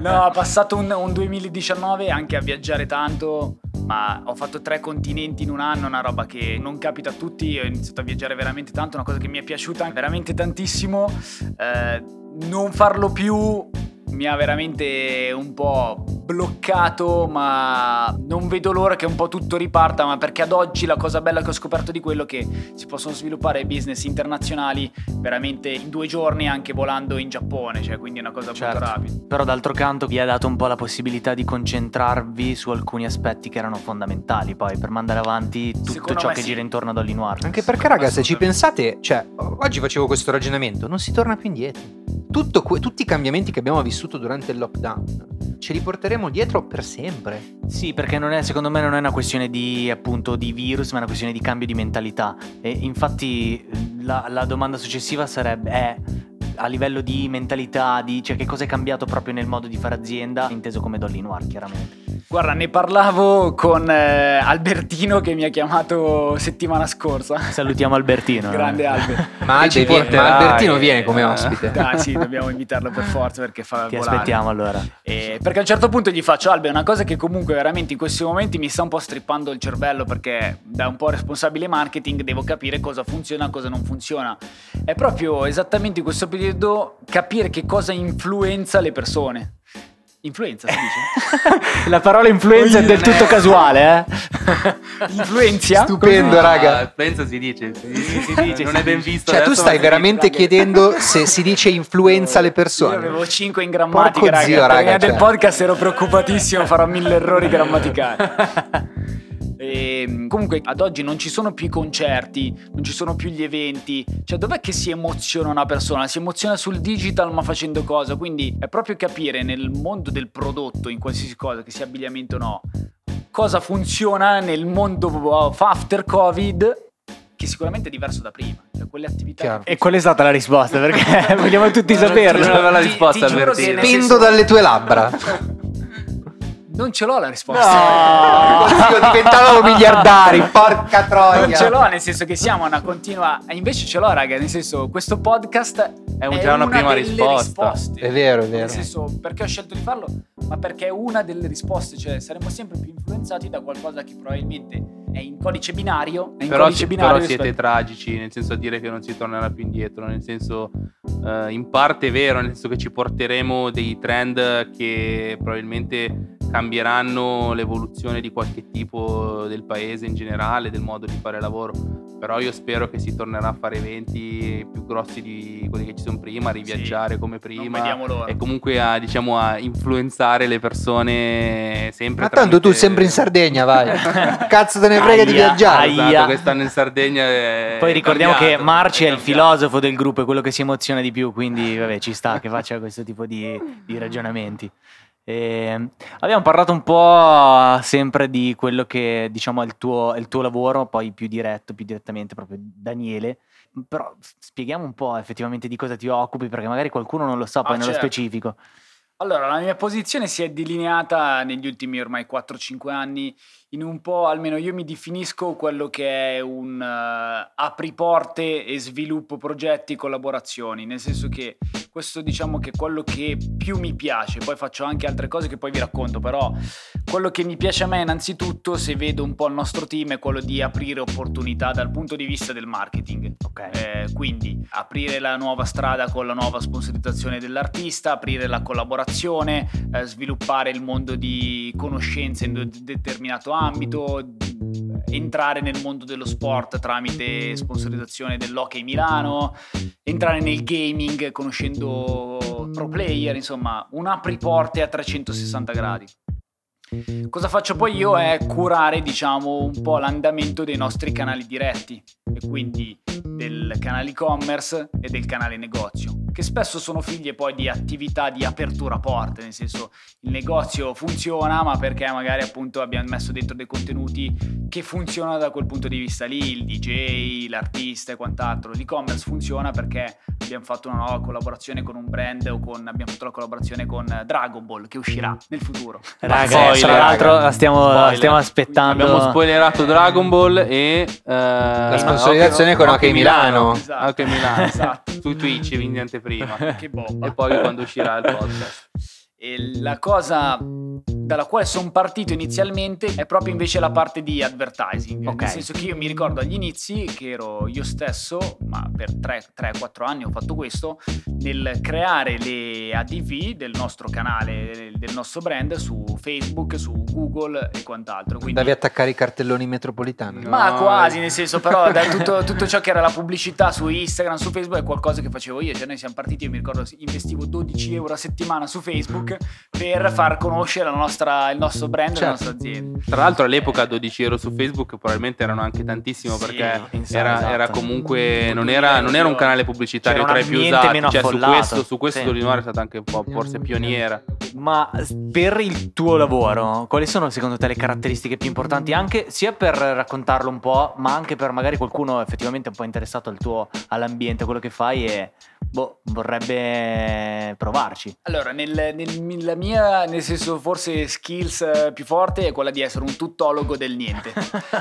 No, ho passato un, un 2019 anche a viaggiare tanto, ma ho fatto tre continenti in un anno, una roba che non capita a tutti. Ho iniziato a viaggiare veramente tanto, una cosa che mi è piaciuta veramente tantissimo. Eh, non farlo più mi ha veramente un po' bloccato, ma non vedo l'ora che un po' tutto riparta, ma perché ad oggi la cosa bella che ho scoperto di quello è che si possono sviluppare business internazionali veramente in due giorni anche volando in Giappone, cioè quindi è una cosa Certo. molto rapida. Però d'altro canto vi ha dato un po' la possibilità di concentrarvi su alcuni aspetti che erano fondamentali poi per mandare avanti tutto Secondo ciò che sì. gira intorno ad All. Anche perché, raga, se ci pensate, cioè, oggi facevo questo ragionamento, non si torna più indietro. Tutto que- tutti i cambiamenti che abbiamo vissuto durante il lockdown ce li porteremo dietro per sempre. Sì, perché è, secondo me non è una questione di appunto di virus, ma è una questione di cambio di mentalità. E infatti la, la domanda successiva sarebbe è a livello di mentalità, di, cioè che cosa è cambiato proprio nel modo di fare azienda, inteso come Dolly Noir, chiaramente. Guarda, ne parlavo con eh, Albertino che mi ha chiamato settimana scorsa. Salutiamo Albertino. eh. Grande Alber. Ma, Albe- ma Albertino eh, viene come ospite. Dai, sì, dobbiamo invitarlo per forza perché fa Ti volare. aspettiamo allora. Eh, perché a un certo punto gli faccio Albe, una cosa che comunque veramente in questi momenti mi sta un po' strippando il cervello perché da un po' responsabile marketing devo capire cosa funziona e cosa non funziona. È proprio esattamente in questo periodo capire che cosa influenza le persone. Influenza si dice? La parola influenza è del tutto casuale, eh? Influenzia? Stupendo, raga. Ah, penso si dice. Si, si dice, non si è ben dice. visto. Cioè, tu stai veramente raga. chiedendo se si dice influenza le Io persone. avevo 5 in grammatica, Porco raga. zio, Prima raga, del cioè. podcast ero preoccupatissimo, farò mille errori grammaticali. E, comunque ad oggi non ci sono più i concerti, non ci sono più gli eventi, cioè dov'è che si emoziona una persona? Si emoziona sul digital ma facendo cosa? Quindi è proprio capire nel mondo del prodotto, in qualsiasi cosa, che sia abbigliamento o no, cosa funziona nel mondo after Covid, che sicuramente è diverso da prima, cioè quelle attività... Chiaro. E qual è stata la risposta? Perché vogliamo tutti saperlo. non aveva la Ti- risposta, ti giuro che Pendo senso- dalle tue labbra. Non ce l'ho la risposta. Zio, diventavamo miliardari, porca troia. Non ce l'ho, nel senso che siamo una continua. e Invece ce l'ho, raga. Nel senso, questo podcast È un- già una prima delle risposta. risposte. È vero, è Nel vero. senso, perché ho scelto di farlo? Ma perché è una delle risposte. Cioè, saremo sempre più influenzati da qualcosa che probabilmente è in codice binario. È in Però, codice binario però siete tragici, nel senso a dire che non si tornerà più indietro, nel senso eh, in parte è vero, nel senso che ci porteremo dei trend che probabilmente cambieranno l'evoluzione di qualche tipo del paese in generale, del modo di fare lavoro, però io spero che si tornerà a fare eventi più grossi di quelli che ci sono prima, a riviaggiare come Non prima e comunque a, diciamo, a influenzare le persone sempre Ma tanto tu sempre in Sardegna, vai. Cazzo te ne frega di Aia, viaggiare. aia. Esatto, quest'anno in Sardegna è Poi ricordiamo che cambiato, Marci è il cambiato. filosofo del gruppo, è quello che si emoziona di più, quindi vabbè, ci sta che faccia questo tipo di, di ragionamenti. E abbiamo parlato un po' sempre di quello che diciamo è il tuo, è il tuo lavoro, poi più diretto, più direttamente proprio Daniele. Però spieghiamo un po' effettivamente di cosa ti occupi, perché magari qualcuno non lo sa poi Ah, nello certo. specifico. Allora, la mia posizione si è delineata negli ultimi ormai 4-5 anni in un po', almeno io mi definisco quello che è un eh, apriporte e sviluppo progetti, collaborazioni, nel senso che questo diciamo che è quello che più mi piace, poi faccio anche altre cose che poi vi racconto, però quello che mi piace a me innanzitutto, se vedo un po' il nostro team, è quello di aprire opportunità dal punto di vista del marketing. Ok. Eh, quindi aprire la nuova strada con la nuova sponsorizzazione dell'artista, aprire la collaborazione, eh, sviluppare il mondo di conoscenze in un determinato ambito, entrare nel mondo dello sport tramite sponsorizzazione dell'Hockey Milano, entrare nel gaming conoscendo pro player, insomma, un apriporte a 360 gradi. Cosa faccio poi io è curare, diciamo, un po' l'andamento dei nostri canali diretti e quindi del canale e-commerce e del canale negozio. Che spesso sono figlie poi di attività di apertura porte, nel senso il negozio funziona ma perché magari appunto abbiamo messo dentro dei contenuti che funzionano da quel punto di vista lì, il DJ, l'artista e quant'altro. L'e-commerce funziona perché abbiamo fatto una nuova collaborazione con un brand o con, abbiamo fatto la collaborazione con Dragon Ball che uscirà nel futuro. Raga, Spoiler, tra l'altro la stiamo, stiamo aspettando. Abbiamo spoilerato Dragon Ball e... eh, La sponsorizzazione con Hockey Hockey Milano. Esatto. Milano. Esatto. Su Twitch, quindi anteprima. Che bomba. e poi quando uscirà il podcast. E la cosa dalla quale sono partito inizialmente è proprio invece la parte di advertising. Ok. Nel senso che io mi ricordo agli inizi che ero io stesso, ma per 3-4 anni ho fatto questo, nel creare le ADV del nostro canale, del nostro brand su Facebook, su Google e quant'altro. Quindi, Andavi a attaccare i cartelloni metropolitani. No. ma quasi, eh. nel senso, però da tutto, tutto ciò che era la pubblicità su Instagram, su Facebook è qualcosa che facevo io. Cioè, noi siamo partiti, io mi ricordo, investivo 12 euro a settimana su Facebook per far conoscere la nostra- il nostro brand e la Certo. nostra azienda. Tra l'altro all'epoca 12 euro su Facebook probabilmente erano anche tantissimo Sì, perché esatto, era, esatto. era comunque non 2000 era, non era un canale pubblicitario tra i più usati, meno cioè su questo, su questo Sì. Dolinore è stata anche un po' forse pioniera. Ma per il tuo lavoro, quali sono secondo te le caratteristiche più importanti? Anche sia per raccontarlo un po', ma anche per magari qualcuno effettivamente un po' interessato al tuo, all'ambiente, a quello che fai e boh, vorrebbe provarci. Allora, nel, nel- mia, nel senso, forse skills eh, più forte è quella di essere un tuttologo del niente.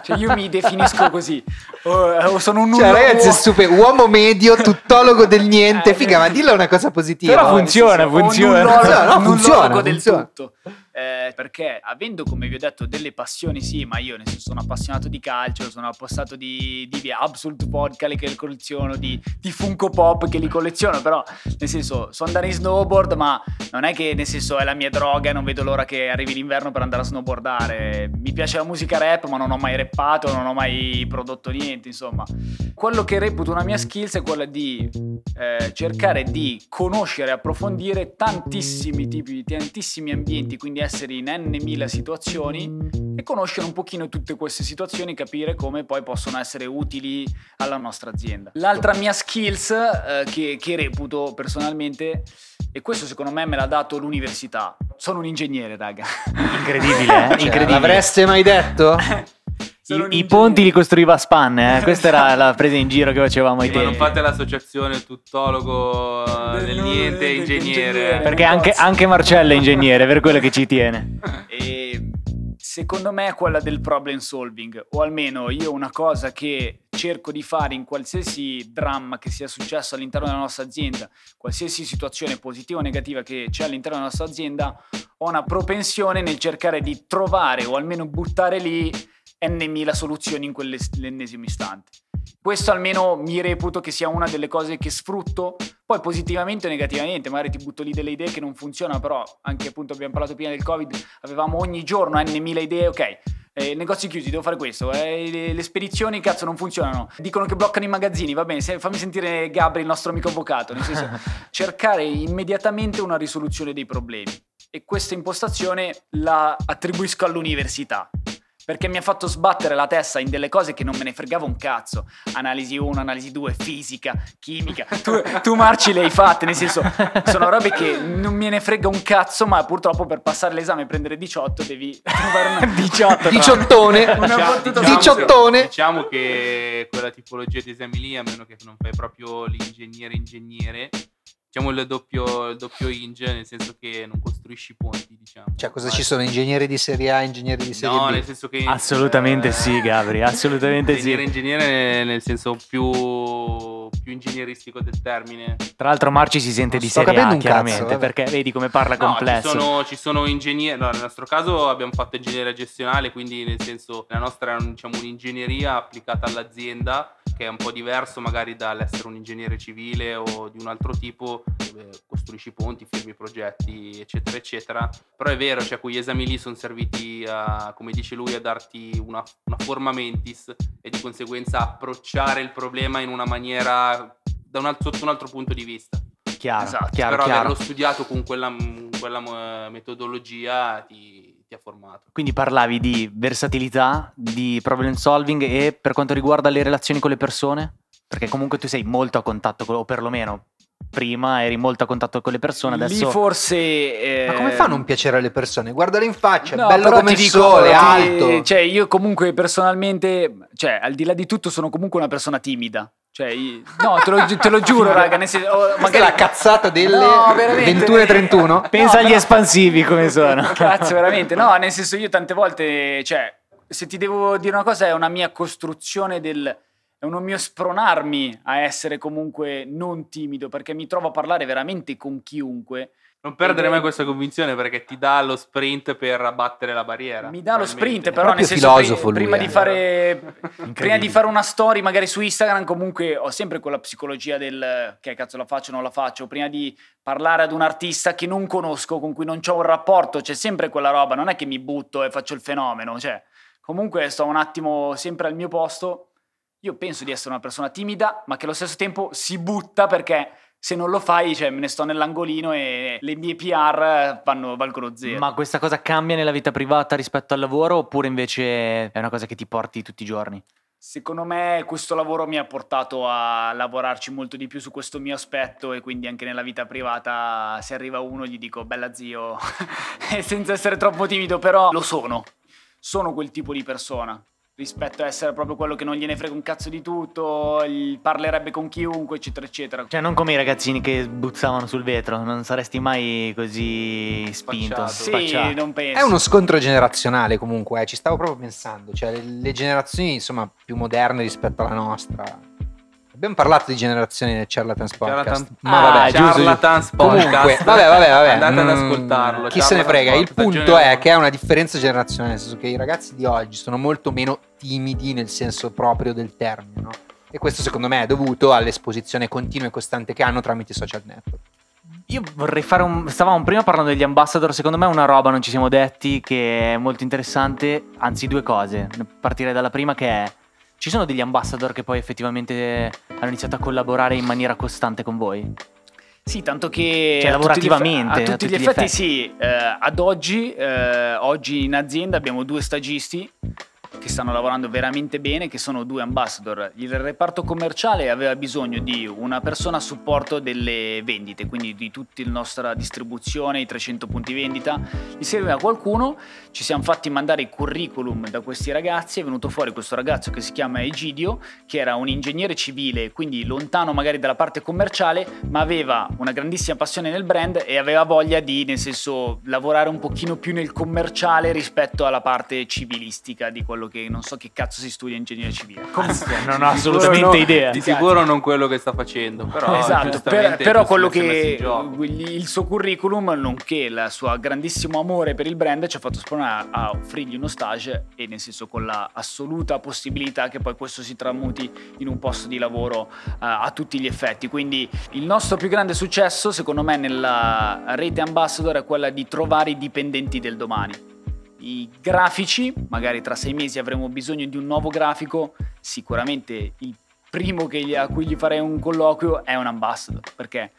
Cioè, io mi definisco così. O, o sono un Cioè, nullo- ragazzi. Uomo medio, tuttologo del niente. Eh, Figa, ma dillo una cosa positiva. Però funziona, senso, o funziona. nullologo- No, no, nullologo funziona, del funziona. tutto. Eh, perché avendo, come vi ho detto, delle passioni, sì, ma io nel senso, sono appassionato di calcio, sono appassionato di, di Absolute Vodka che li colleziono, di, di Funko Pop che li colleziono, però nel senso, so andare in snowboard, ma non è che nel senso è la mia droga, non vedo l'ora che arrivi l'inverno per andare a snowboardare. Mi piace la musica rap, ma non ho mai rappato, non ho mai prodotto niente, insomma. Quello che reputo una mia skills è quella di eh, cercare di conoscere e approfondire tantissimi tipi, tantissimi ambienti, quindi essere in n situazioni e conoscere un pochino tutte queste situazioni, capire come poi possono essere utili alla nostra azienda. L'altra mia skills eh, che, che reputo personalmente, e questo secondo me me l'ha dato l'università, sono un ingegnere, raga. Incredibile, eh? Cioè, Incredibile. L'avreste mai detto? I, I ponti li costruiva Span, eh? questa era la presa in giro che facevamo ai Sì, ma non tempi. fate l'associazione tuttologo del niente ingegnere. Perché anche, anche Marcello è ingegnere, per quello che ci tiene. E secondo me è quella del problem solving, o almeno io una cosa che cerco di fare in qualsiasi dramma che sia successo all'interno della nostra azienda, qualsiasi situazione positiva o negativa che c'è all'interno della nostra azienda, ho una propensione nel cercare di trovare o almeno buttare lì n mila soluzioni in quell'ennesimo istante. Questo almeno mi reputo che sia una delle cose che sfrutto, poi positivamente o negativamente, magari ti butto lì delle idee che non funzionano, però anche appunto abbiamo parlato prima del Covid, avevamo ogni giorno n idee, ok. Eh, negozi chiusi, devo fare questo. eh, le, le spedizioni, cazzo, non funzionano. Dicono che bloccano i magazzini. Va bene, se- fammi sentire Gabri, il nostro amico avvocato. Nel senso, cercare immediatamente una risoluzione dei problemi. E questa impostazione la attribuisco all'università. Perché mi ha fatto sbattere la testa in delle cose che non me ne fregava un cazzo. Analisi 1, analisi 2, fisica, chimica. Tu, tu Marci le hai fatte, nel senso, sono robe che non me ne frega un cazzo, ma purtroppo per passare l'esame e prendere 18 devi trovare una 18. Diciottone. Una battuta diciamo, Diciottone. diciamo che quella tipologia di esami lì, a meno che non fai proprio l'ingegnere ingegnere, diciamo il doppio, il doppio inge, nel senso che non costruisci ponti, diciamo. Cioè, cosa Ma- ci sono? Ingegneri di serie A, ingegneri di serie No, B? nel senso che... Assolutamente sì, Gabri, assolutamente Ingegnere sì. ingegnere nel senso più, più ingegneristico del termine. Tra l'altro Marci si sente Non di serie A, cazzo, chiaramente, vabbè. perché vedi come parla No, complesso. ci sono, ci sono ingegneri, no, nel nostro caso abbiamo fatto ingegneria gestionale, quindi nel senso la nostra è diciamo, un'ingegneria applicata all'azienda, che è un po' diverso magari dall'essere un ingegnere civile o di un altro tipo, dove costruisci ponti, firmi progetti, eccetera, eccetera. Però è vero, cioè quegli esami lì sono serviti a, come dice lui, a darti una, una forma mentis e di conseguenza approcciare il problema in una maniera da un sotto un altro punto di vista. Chiaro, Esatto, chiaro, Però chiaro. averlo studiato con quella, quella eh, metodologia ti, ti ha formato. Quindi parlavi di versatilità, di problem solving e per quanto riguarda le relazioni con le persone? Perché comunque tu sei molto a contatto, con, o perlomeno prima eri molto a contatto con le persone, adesso... Lì forse... eh, Ma come fa a non piacere alle persone? Guardalo in faccia, No, è bello come ti il dico, sole, ti- alto. Cioè, io comunque personalmente, cioè, al di là di tutto, sono comunque una persona timida. Cioè, io- no, te lo, te lo giuro, raga. Nel senso, oh, è la cazzata delle No, veramente. 21 e 31. Pensa No, agli però- espansivi come sono. Cazzo, veramente. No, nel senso, io tante volte, cioè, se ti devo dire una cosa, è una mia costruzione del. È uno mio spronarmi a essere comunque non timido, perché mi trovo a parlare veramente con chiunque. Non perdere mai questa convinzione perché ti dà lo sprint per abbattere la barriera. Mi dà lo sprint, però Proprio nel senso filosofo lui, prima, eh. di fare, prima di fare una story magari su Instagram comunque ho sempre quella psicologia del che cazzo la faccio o non la faccio, prima di parlare ad un artista che non conosco, con cui non ho un rapporto, c'è sempre quella roba, non è che mi butto e faccio il fenomeno, cioè comunque sto un attimo sempre al mio posto. Io penso di essere una persona timida, ma che allo stesso tempo si butta perché se non lo fai, cioè me ne sto nell'angolino e le mie PR vanno, valgono zero. Ma questa cosa cambia nella vita privata rispetto al lavoro oppure invece è una cosa che ti porti tutti i giorni? Secondo me questo lavoro mi ha portato a lavorarci molto di più su questo mio aspetto e quindi anche nella vita privata se arriva uno gli dico bella zio senza essere troppo timido però lo sono, sono quel tipo di persona rispetto a essere proprio quello che non gliene frega un cazzo di tutto, parlerebbe con chiunque eccetera eccetera. Cioè non come i ragazzini che buzzavano sul vetro, non saresti mai così spinto, Spacciato. Sì, spacciato. non penso. È uno scontro generazionale comunque, eh, ci stavo proprio pensando, cioè le generazioni insomma più moderne rispetto alla nostra. Abbiamo parlato di generazioni nel Charlatans Podcast. Charlatan- Ma Ah, vabbè, giusto, Charlatans Comunque, Podcast. vabbè, vabbè, vabbè. Andate ad mm, ascoltarlo. Chi se ne frega. Il punto è che è una differenza generazionale, nel senso che i ragazzi di oggi sono molto meno timidi nel senso proprio del termine, no? E questo secondo me è dovuto all'esposizione continua e costante che hanno tramite i social network. Io vorrei fare un... Stavamo prima parlando degli ambassador, secondo me una roba non ci siamo detti che è molto interessante, anzi due cose. Partirei dalla prima che è... Ci sono degli ambassador che poi effettivamente hanno iniziato a collaborare in maniera costante con voi? Sì, tanto che Cioè, a tutti gli effe- lavorativamente, a tutti, a tutti gli gli effetti, effetti. sì. Eh, ad oggi, eh, oggi in azienda abbiamo due stagisti che stanno lavorando veramente bene, che sono due ambassador. Il reparto commerciale aveva bisogno di una persona a supporto delle vendite, quindi di tutta la nostra distribuzione, i 300 punti vendita. Gli serviva qualcuno, ci siamo fatti mandare i curriculum da questi ragazzi, è venuto fuori questo ragazzo che si chiama Egidio, che era un ingegnere civile, quindi lontano magari dalla parte commerciale, ma aveva una grandissima passione nel brand e aveva voglia di, nel senso, lavorare un pochino più nel commerciale rispetto alla parte civilistica di quello che non so che cazzo si studia in ingegneria civile. non ho assolutamente no, idea. Di sicuro non quello che sta facendo, però esatto, per- però quello che il suo curriculum, nonché il suo grandissimo amore per il brand, ci ha fatto spronare a offrirgli uno stage e nel senso con la assoluta possibilità che poi questo si tramuti in un posto di lavoro eh, a tutti gli effetti. Quindi il nostro più grande successo, secondo me, nella rete ambassador è quella di trovare i dipendenti del domani. I grafici, magari tra sei mesi avremo bisogno di un nuovo grafico, sicuramente il primo gli- a cui gli farei un colloquio è un ambassador, perché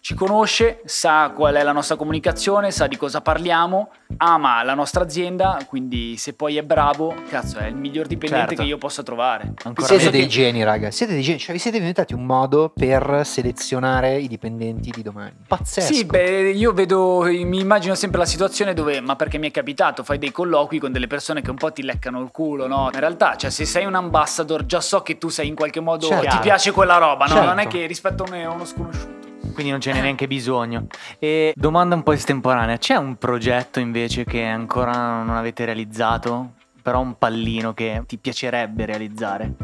ci conosce, sa qual è la nostra comunicazione, sa di cosa parliamo, ama la nostra azienda, quindi se poi è bravo, cazzo, è il miglior dipendente Certo. che io possa trovare. Ancora siete dei che- geni, raga. Siete dei geni. Cioè, vi siete inventati un modo per selezionare i dipendenti di domani. Pazzesco. Sì, beh, io vedo, mi immagino sempre la situazione dove, ma perché mi è capitato, fai dei colloqui con delle persone che un po' ti leccano il culo, no? In realtà, cioè, se sei un ambassador, già so che tu sei in qualche modo, Certo. ti piace quella roba, no? Certo. Non è che rispetto a me a uno sconosciuto. Quindi non ce n'è neanche bisogno. E domanda un po' estemporanea: c'è un progetto invece che ancora non avete realizzato? Però un pallino che ti piacerebbe realizzare?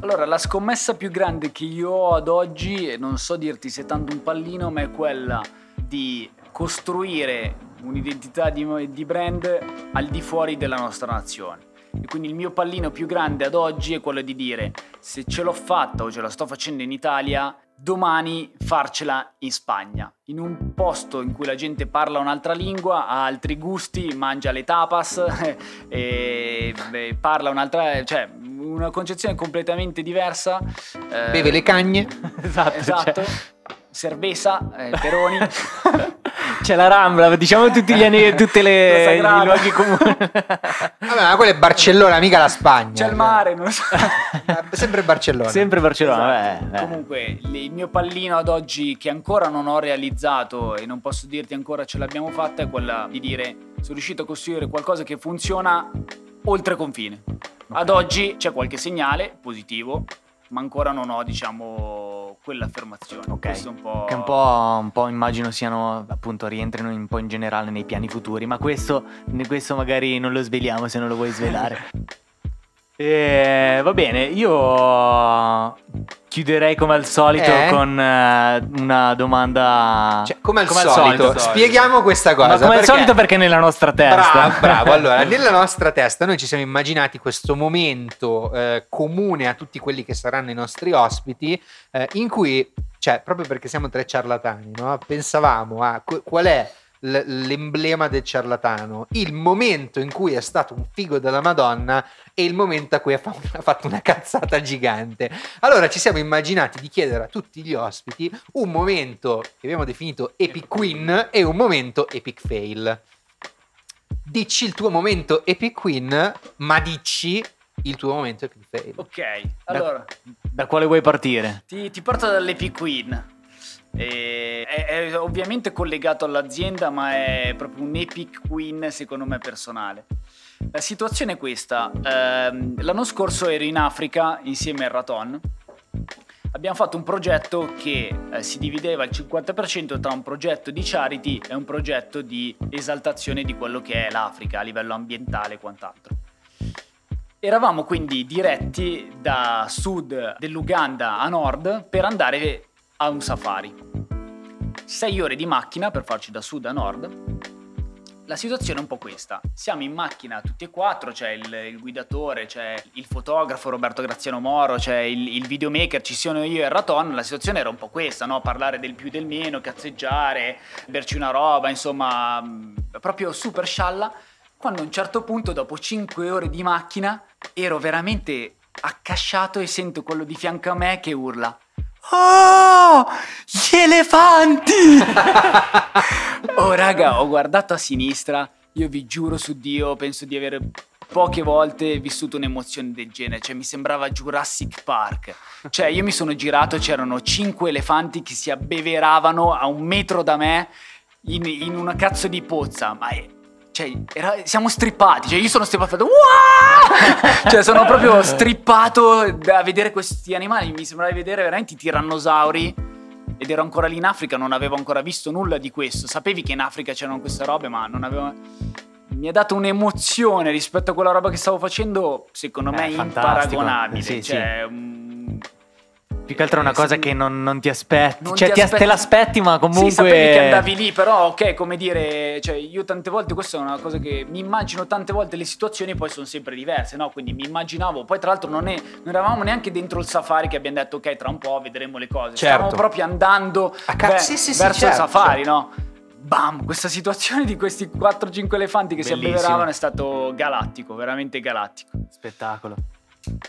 Allora, la scommessa più grande che io ho ad oggi, e non so dirti se è tanto un pallino, ma è quella di costruire un'identità di, di brand al di fuori della nostra nazione. E quindi il mio pallino più grande ad oggi è quello di dire se ce l'ho fatta o ce la sto facendo in Italia, domani farcela in Spagna, in un posto in cui la gente parla un'altra lingua, ha altri gusti, mangia le tapas e beh, parla un'altra, cioè una concezione completamente diversa. eh, Beve le cagne. esatto. Esatto. cioè- Cerveza, eh, Peroni. C'è la Rambla, diciamo tutti gli anni, tutti La le, i luoghi comuni. Vabbè, ma quello è Barcellona, mica la Spagna. C'è il mare, non lo so. Sempre Barcellona. Sempre Barcellona, Esatto. beh, beh. Comunque, il mio pallino ad oggi che ancora non ho realizzato e non posso dirti ancora ce l'abbiamo fatta è quella di dire sono riuscito a costruire qualcosa che funziona oltre confine. Ad oggi c'è qualche segnale positivo, ma ancora non ho, diciamo, quell'affermazione. Ok. Questo è un po'... Che un po', un po' immagino siano, appunto, rientrino un po' in generale nei piani futuri, ma questo, questo magari non lo sveliamo se non lo vuoi svelare. E, va bene, io chiuderei come al solito Eh? con eh, una domanda... Cioè, come al Come al solito, solito. spieghiamo questa cosa. ma come al perché- solito perché nella nostra testa. Bravo, bravo. Allora, nella nostra testa noi ci siamo immaginati questo momento eh, comune a tutti quelli che saranno i nostri ospiti, eh, in cui, cioè, proprio perché siamo tre ciarlatani, no? pensavamo a qu- qual è l'emblema del ciarlatano, il momento in cui è stato un figo della Madonna e il momento a cui ha fa- ha fatto una cazzata gigante. Allora ci siamo immaginati di chiedere a tutti gli ospiti un momento che abbiamo definito Epic Queen e un momento Epic Fail. Dici il tuo momento Epic Win, ma dici il tuo momento Epic Fail. Ok, allora... Da quale vuoi partire? Ti, ti parto dall'Epic Queen. E- è, è ovviamente collegato all'azienda, ma è proprio un Epic Queen secondo me personale. La situazione è questa: ehm, l'anno scorso ero in Africa insieme al Raton. Abbiamo fatto un progetto che eh, si divideva il 50% tra un progetto di charity e un progetto di esaltazione di quello che è l'Africa a livello ambientale e quant'altro. Eravamo quindi diretti da sud dell'Uganda a nord per andare a un safari. Sei ore di macchina per farci da sud a nord. La situazione è un po' questa. Siamo in macchina tutti e quattro, c'è il, il guidatore, c'è il fotografo Roberto Graziano Moro, c'è il, il videomaker, ci sono io e il Raton. La situazione era un po' questa, no? Parlare del più del meno, cazzeggiare, berci una roba, insomma, proprio super scialla. Quando a un certo punto, dopo 5 ore di macchina, ero veramente accasciato e sento quello di fianco a me che urla. Oh, gli elefanti! oh, raga, ho guardato a sinistra. Io vi giuro su Dio, penso di avere poche volte vissuto un'emozione del genere. Cioè, mi sembrava Jurassic Park. Cioè, io mi sono girato, c'erano cinque elefanti che si abbeveravano a un metro da me in, in una cazzo di pozza. Ma è- cioè, era- siamo strippati. Cioè, io sono strippato. Cioè, sono proprio strippato da vedere questi animali. Mi sembrava di vedere veramente i tirannosauri. Ed ero ancora lì in Africa, non avevo ancora visto nulla di questo. Sapevi che in Africa c'erano queste robe, ma non avevo. Mi ha dato un'emozione rispetto a quella roba che stavo facendo, secondo Eh, me, imparagonabile. Sì, cioè, un- Più che altro è una Eh, cosa che non, non ti aspetti. Non cioè, ti ti aspetti- te l'aspetti, ma comunque. Sì, sapevi che andavi lì, però ok, come dire, cioè io tante volte, questa è una cosa che mi immagino tante volte le situazioni poi sono sempre diverse, no? Quindi mi immaginavo, poi tra l'altro non, è, non eravamo neanche dentro il safari che abbiamo detto ok, tra un po' vedremo le cose. Certo. Stavamo proprio andando A ca- ve- sì, sì, verso certo, il safari, certo. no? Bam, questa situazione di questi 4-5 elefanti che si Bellissimo. abbeveravano è stato galattico, veramente galattico. Spettacolo.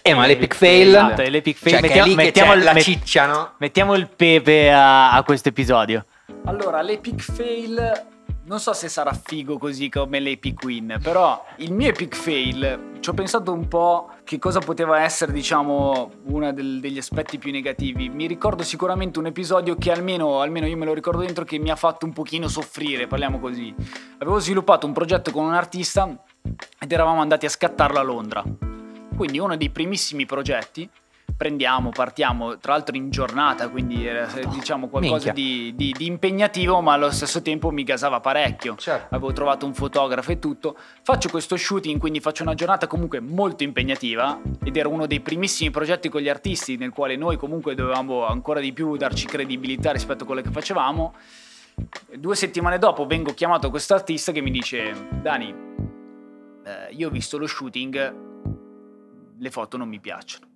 Eh, ma l'epic fail. Esatto, l'epic fail. Cioè, che è mettiamo, mettiamo il, la met- ciccia, no? mettiamo il pepe a, a questo episodio. Allora, l'epic fail non so se sarà figo così come l'epic win, però il mio epic fail ci ho pensato un po' che cosa poteva essere, diciamo, uno degli aspetti più negativi. Mi ricordo sicuramente un episodio che almeno, almeno io me lo ricordo dentro che mi ha fatto un pochino soffrire, parliamo così. Avevo sviluppato un progetto con un artista ed eravamo andati a scattarlo a Londra. Quindi uno dei primissimi progetti prendiamo, partiamo tra l'altro in giornata, quindi era diciamo qualcosa di, di- di impegnativo, ma allo stesso tempo mi gasava parecchio. Certo. Avevo trovato un fotografo e tutto. Faccio questo shooting, quindi faccio una giornata comunque molto impegnativa ed era uno dei primissimi progetti con gli artisti nel quale noi comunque dovevamo ancora di più darci credibilità rispetto a quello che facevamo. Due settimane dopo vengo chiamato da questo artista che mi dice Dani, eh, io ho visto lo shooting, le foto non mi piacciono.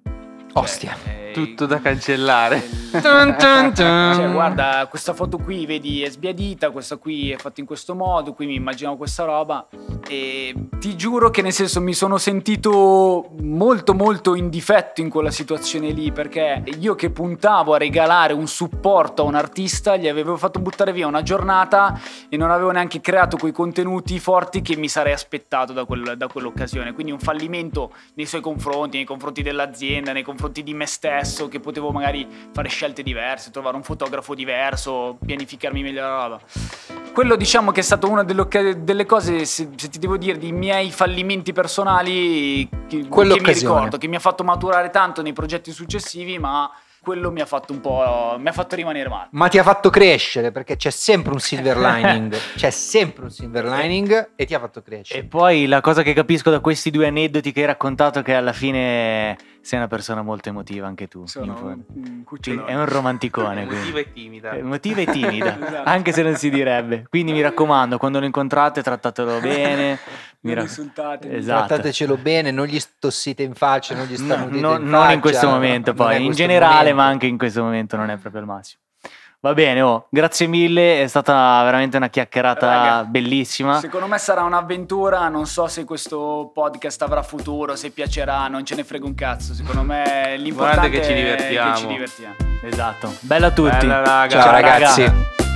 Ostia. eh, Tutto da cancellare. Tun, tun, tun. Cioè, guarda, questa foto qui, vedi, è sbiadita, questa qui è fatta in questo modo, qui mi immaginavo questa roba e ti giuro che nel senso mi sono sentito molto molto in difetto in quella situazione lì, perché io che puntavo a regalare un supporto a un artista, gli avevo fatto buttare via una giornata e non avevo neanche creato quei contenuti forti che mi sarei aspettato da, quel- da quell'occasione. Quindi un fallimento nei suoi confronti, nei confronti dell'azienda, nei confronti di me stesso, che potevo magari fare scelte diverse, trovare un fotografo diverso, pianificarmi meglio la roba. Quello diciamo che è stato una delle, delle cose, se, se ti devo dire, dei miei fallimenti personali che, che mi ricordo, che mi ha fatto maturare tanto nei progetti successivi, ma quello mi ha fatto un po', mi ha fatto rimanere male. Ma ti ha fatto crescere perché c'è sempre un silver lining. c'è sempre un silver lining e ti ha fatto E crescere. poi la cosa che capisco da questi due aneddoti che hai raccontato è che alla fine sei una persona molto emotiva anche tu. Sono un, cucciolone. è un romanticone. Emotiva e timida. Emotiva e timida, Esatto. anche se non si direbbe. Quindi mi raccomando, quando lo incontrate trattatelo bene. mi Non rac-. Esatto. Trattatecelo bene, non gli tossite in faccia, non gli No, starnutite no- in non in questo momento, poi in generale, momento. ma anche in questo momento non è proprio il massimo. Va bene, oh, grazie mille, è stata veramente una chiacchierata Raga, bellissima. Secondo me sarà un'avventura, non so se questo podcast avrà futuro, se piacerà, non ce ne frega un cazzo. Secondo me l'importante Guarda che ci è divertiamo. che ci divertiamo. Esatto. Bella a tutti. Bella, raga. Ciao ragazzi. raga.